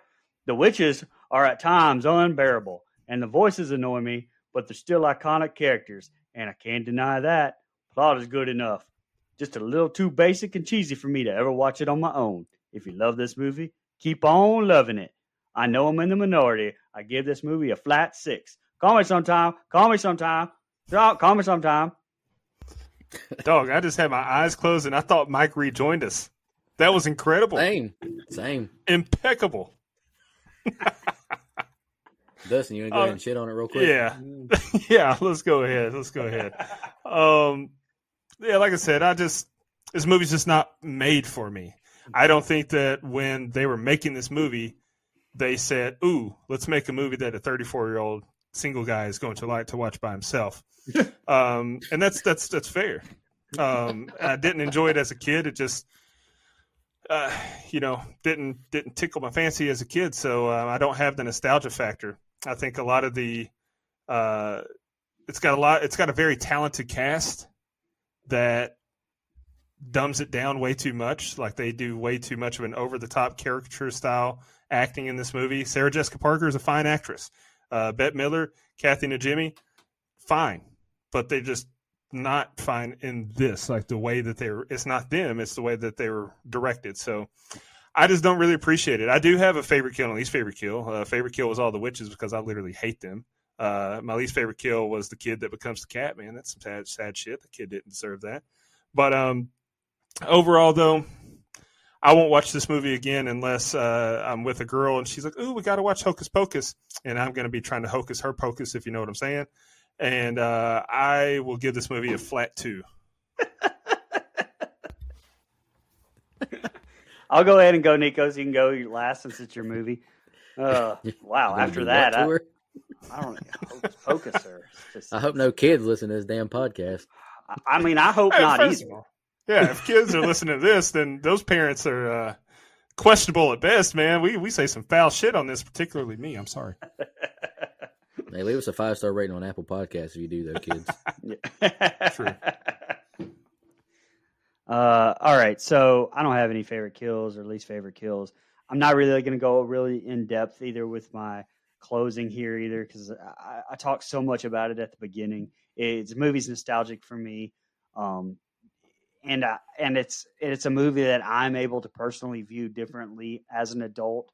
The witches are at times unbearable, and the voices annoy me, but they're still iconic characters, and I can't deny that. Plot is good enough. Just a little too basic and cheesy for me to ever watch it on my own. If you love this movie, keep on loving it. I know I'm in the minority. I give this movie a flat six. Call me sometime. Call me sometime. Call me sometime. Dog, I just had my eyes closed and I thought Mike rejoined us. That was incredible. Same. Same. Impeccable. <laughs> Dustin, you want to go uh, ahead and shit on it real quick? Yeah. <laughs> yeah, let's go ahead. Let's go ahead. Um, yeah, like I said, I just, this movie's just not made for me. I don't think that when they were making this movie, they said, ooh, let's make a movie that a 34 year old single guy is going to like to watch by himself. <laughs> um, and that's that's that's fair. Um, I didn't enjoy it as a kid. It just, uh, you know, didn't didn't tickle my fancy as a kid. So uh, I don't have the nostalgia factor. I think a lot of the, uh, it's got a lot. It's got a very talented cast that dumbs it down way too much. Like they do way too much of an over the top caricature style acting in this movie. Sarah Jessica Parker is a fine actress. Uh, Bette Midler, Kathy Najimy, fine. But they just not fine in this like the way that they're it's not them it's the way that they were directed. So i just don't really appreciate it. I do have a favorite kill and least favorite kill. Uh, favorite kill was all the witches because i literally hate them. Uh, my least favorite kill was the kid that becomes the cat man. That's some sad sad shit. The kid didn't deserve that. But um overall though I won't watch this movie again unless uh, I'm with a girl and she's like, "Ooh, we got to watch Hocus Pocus," and I'm going to be trying to hocus her pocus, if you know what I'm saying and uh, I will give this movie a flat two. <laughs> I'll go ahead and go, Nico. So you can go last since it's your movie. Uh, wow! After that, I, I, don't know. Focus, sir. Just, I hope no kids listen to this damn podcast. I, I mean, I hope hey, not either. Yeah, if kids are listening to this, then those parents are uh, questionable at best, man. We we say some foul shit on this, particularly me. I'm sorry. <laughs> Hey, leave us a five star rating on Apple Podcasts if you do, though, kids. <laughs> True. Uh, all right, so I don't have any favorite kills or least favorite kills. I'm not really going to go really in depth either with my closing here either because I, I talked so much about it at the beginning. It's the movie's nostalgic for me, um, and I, and it's it's a movie that I'm able to personally view differently as an adult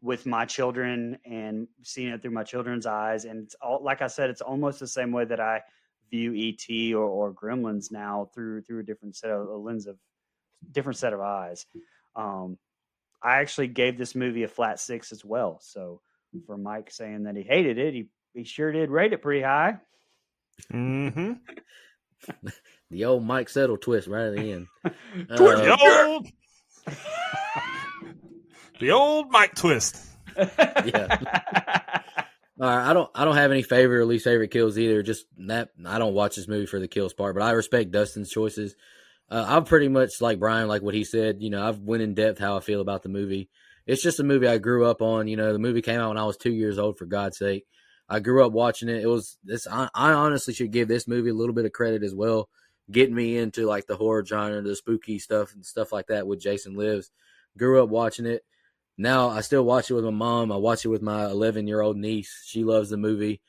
with my children and seeing it through my children's eyes. And it's all like I said, it's almost the same way that I view ET or, or Gremlins now through through a different set of a lens of different set of eyes. Um, I actually gave this movie a flat six as well. So for Mike saying that he hated it, he he sure did rate it pretty high. Mm-hmm. <laughs> The old Mike Settle twist right at the end. <laughs> the Uh, old, <laughs> the old Mike twist. <laughs> yeah. All right, I don't I don't have any favorite or least favorite kills either. Just that I don't watch this movie for the kills part, but I respect Dustin's choices. Uh, I'm pretty much like Brian, like what he said. You know, I've went in depth how I feel about the movie. It's just a movie I grew up on. You know, the movie came out when I was two years old. For God's sake, I grew up watching it. It was this. I, I honestly should give this movie a little bit of credit as well, getting me into like the horror genre, the spooky stuff and stuff like that with Jason Lives. Grew up watching it now I still watch it with my mom. I watch it with my 11 year old niece. She loves the movie.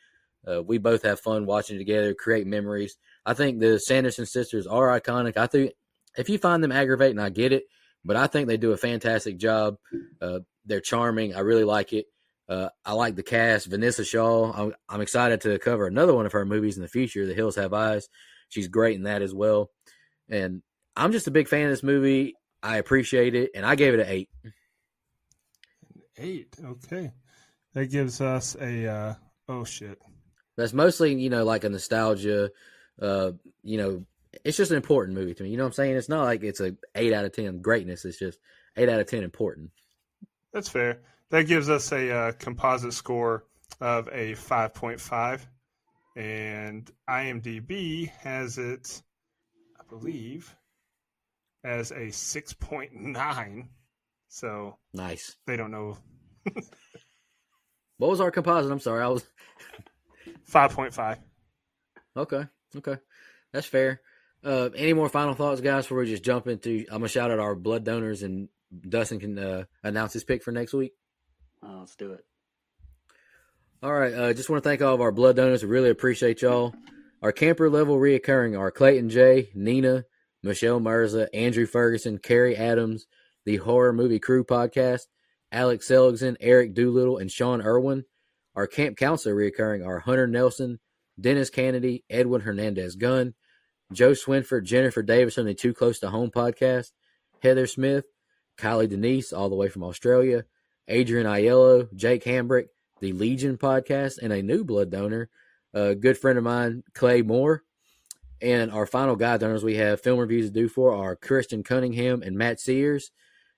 Uh, we both have fun watching it together, create memories. I think the Sanderson sisters are iconic. I think if you find them aggravating, I get it, but I think they do a fantastic job. Uh, they're charming. I really like it. Uh, I like the cast. Vinessa Shaw. I'm, I'm excited to cover another one of her movies in the future. The Hills Have Eyes. She's great in that as well. And I'm just a big fan of this movie. I appreciate it, and I gave it an eight. Eight. Okay. That gives us a uh, oh shit. That's mostly, you know, like a nostalgia. Uh, you know, it's just an important movie to me. You know what I'm saying? It's not like it's a eight out of ten greatness. It's just eight out of ten important. That's fair. That gives us a uh, composite score of a 5.5. And IMDb has it, I believe, as a 6.9. So Nice. they don't know. What was our composite? I'm sorry. I was <laughs> 5.5. okay. Okay, that's fair. Uh, any more final thoughts, guys? Before we just jump into, I'm gonna shout out our blood donors, and Dustin can uh, announce his pick for next week. Uh, let's do it. All right. Uh, just want to thank all of our blood donors. We really appreciate y'all. Our camper level reoccurring are Clayton J, Nina, Michelle Mirza, Andrew Ferguson, Carrie Adams, the Horror Movie Crew podcast, Alex Seligson, Eric Doolittle, and Sean Irwin. Our camp counselor reoccurring are Hunter Nelson, Dennis Kennedy, Edwin Hernandez Gunn, Joe Swinford, Jennifer Davis from the Too Close to Home podcast, Heather Smith, Kylie Denise, all the way from Australia, Adrian Aiello, Jake Hambrick, the Legion podcast, and a new blood donor, a good friend of mine, Clay Moore. And our final guy donors we have film reviews to do for are Christian Cunningham and Matt Sears.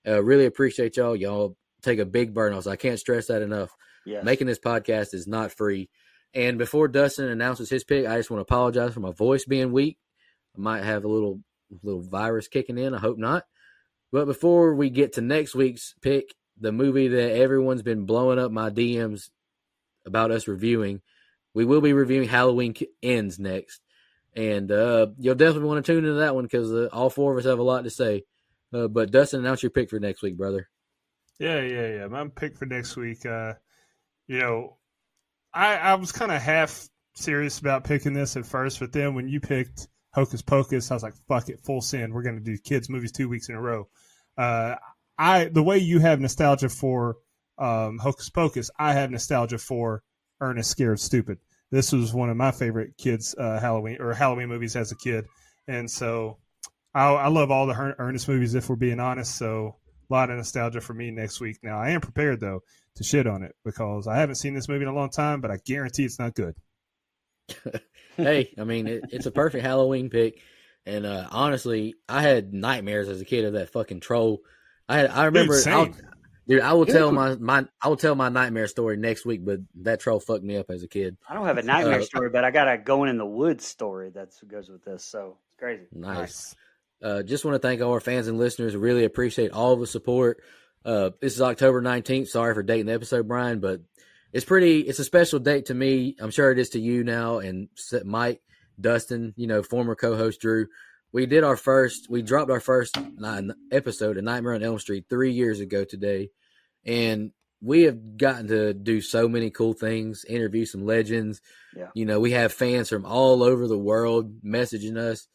Uh, really appreciate y'all. Y'all take a big burn off. So I can't stress that enough. Yes. Making this podcast is not free. And before Dustin announces his pick, I just want to apologize for my voice being weak. I might have a little little virus kicking in. I hope not. But before we get to next week's pick, the movie that everyone's been blowing up my DMs about us reviewing, we will be reviewing Halloween Ends next. And uh, you'll definitely want to tune into that one because uh, all four of us have a lot to say. Uh, but Dustin, announce your pick for next week, brother. Yeah, yeah, yeah. My pick for next week, uh, you know, I, I was kind of half serious about picking this at first, but then when you picked Hocus Pocus, I was like, fuck it, full send. We're going to do kids' movies two weeks in a row. Uh, I The way you have nostalgia for um, Hocus Pocus, I have nostalgia for Ernest Scared Stupid. This was one of my favorite kids' uh, Halloween or Halloween movies as a kid. And so I, I love all the Her- Ernest movies, if we're being honest. So a lot of nostalgia for me next week. Now I am prepared though to shit on it because I haven't seen this movie in a long time, but I guarantee it's not good. <laughs> hey, I mean, it, it's a perfect Halloween pick. And uh, honestly, I had nightmares as a kid of that fucking troll. I had, I remember, Dude, I'll, same. dude, I will tell my, my, I will tell my nightmare story next week. But that troll fucked me up as a kid. I don't have a nightmare Uh, story, but I got a going in the woods story that goes with this. So it's crazy. Nice. Uh, just want to thank all our fans and listeners. Really appreciate all the support. Uh, this is October 19th. Sorry for dating the episode, Brian, but it's pretty, it's a special date to me. I'm sure it is to you now and Mike, Dustin, you know, former co host Drew. We did our first, we dropped our first episode of Nightmare on Elm Street three years ago today. And we have gotten to do so many cool things, interview some legends. Yeah. You know, we have fans from all over the world messaging us,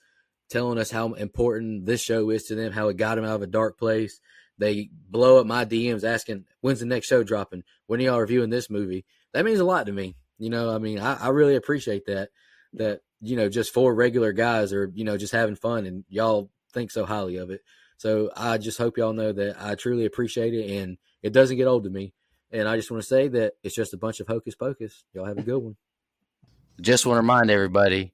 telling us how important this show is to them, how it got them out of a dark place. They blow up my DMs asking, when's the next show dropping? When are y'all reviewing this movie? That means a lot to me. You know, I mean, I, I really appreciate that. That, you know, just four regular guys are, you know, just having fun and y'all think so highly of it. So I just hope y'all know that I truly appreciate it and it doesn't get old to me. And I just want to say that it's just a bunch of hocus pocus. Y'all have a good one. Just want to remind everybody.